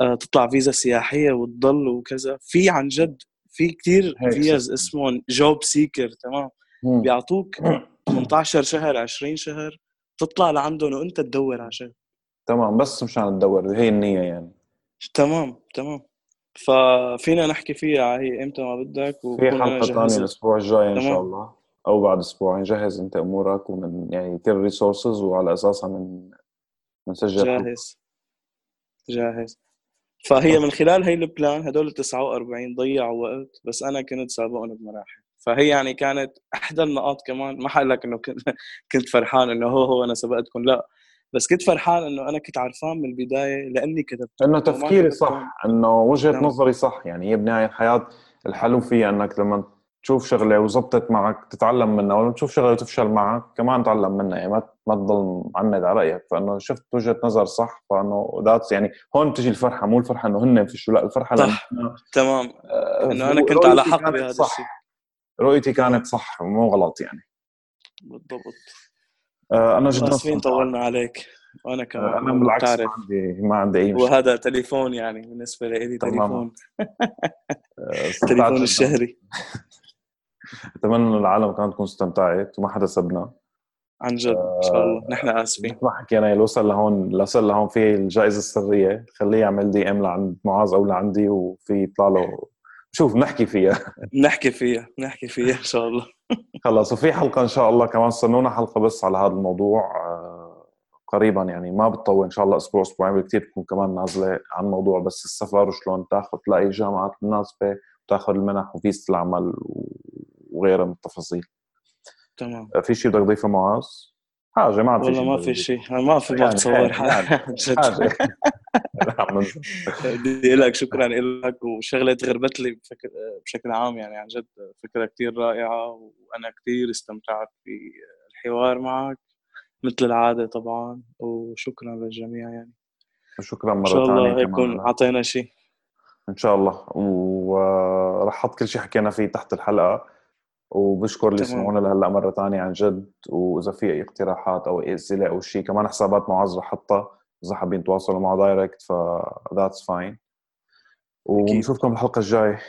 آه، تطلع فيزا سياحية وتضل وكذا في عن جد في هيك فيز. اسمهم job seeker تمام. بيعطوك 18 شهر 20 شهر تطلع لعندهم وأنت تدور على شغل تمام بس مشان تدور هي النية يعني تمام تمام ففينا نحكي فيها هي إمتى ما بدك في حلقة ثانية الأسبوع الجاي إن شاء. الله أو بعد أسبوعين جهز أنت أمورك ومن يعني كل resources وعلى أساسها من حلقة. جاهز. جاهز. فهي من خلال هي ال plan هدول ال 49 ضيعوا وقت بس أنا كنت سابقهم بمراحل. فهي يعني كانت إحدى النقاط كمان. ما حقول لك انه كنت فرحان إنه هو هو أنا سبقتكم. لا. بس كنت فرحان إنه أنا كنت عارفان من البداية لأني كتبت. إنه تفكيري. صح. إنه وجهة نعم. نظري صح. يعني هي بنهاية الحياة الحلو فيها إنك لما تشوف شغلة وزبطت معك تتعلم منها ولما تشوف شغلة وتفشل معك كمان تعلم منها يعني ما ما تضل معند على رأيك. فإنه شفت وجهة نظر صح فإنه ذاتس يعني هون بتجي الفرحة مو الفرحة إنه هن فشلوا لا الفرحة صح. تمام. آه، إنه أنا كنت على حق بهذا الشيء. رؤيتي كانت صح مو غلط يعني. بالضبط. آه، أنا جدا اسفين. طولنا عليك؟ وأنا كمان آه، أنا بالعكس ما عندي ما عندي أي مشكلة. وهذا تليفون يعني بالنسبة لي. تليفون. تليفون. الشهري. أتمنى انه العالم كانت تكون استمتعت وما حدا سبنا. عن جد إن شاء الله. نحن آسفين. ما حكينا اللي وصل لهون اللي وصل لهون في الجائزة السرية. خليه يعمل دي إم لعند معاذ أو لعندي وفي يطلع له. شوف نحكي فيها. نحكي فيها نحكي فيها إن شاء الله. خلص وفي حلقة إن شاء الله كمان استنونا حلقة بس على هذا الموضوع. آه، قريبا يعني ما بتطول. إن شاء الله أسبوع أسبوعين بالكثير تكون كمان نازلة عن موضوع بس السفر وشلون تاخذ تلاقي جامعات مناسبة وتاخذ المنح وفيزة العمل وغيرها من التفاصيل. تمام. آه، في شيء بدك تضيفه معاذ؟ حاجة ما في والله ما في. شيء ما في ما يعني- بتصور يعني- عن جد حاجة عم. بدي لك شكرا لك وشغلة غربت لي بشكل بشكل عام يعني عن جد فكرة كثير رائعة وأنا كثير استمتعت بالحوار معك مثل العادة طبعا وشكرا للجميع يعني. شكرا إن مره شاء الله ثانية يكون اعطينا شيء إن شاء الله. ورح أحط كل شيء حكينا فيه تحت الحلقة. وبشكر اللي. سمعونا لهلأ مرة ثانية عن جد وإذا في أي اقتراحات أو أي أسئلة أو شيء كمان حسابات معاذ رح احطها إذا حابين تواصلوا معه direct ف that's fine ونشوفكم الحلقة الجاية.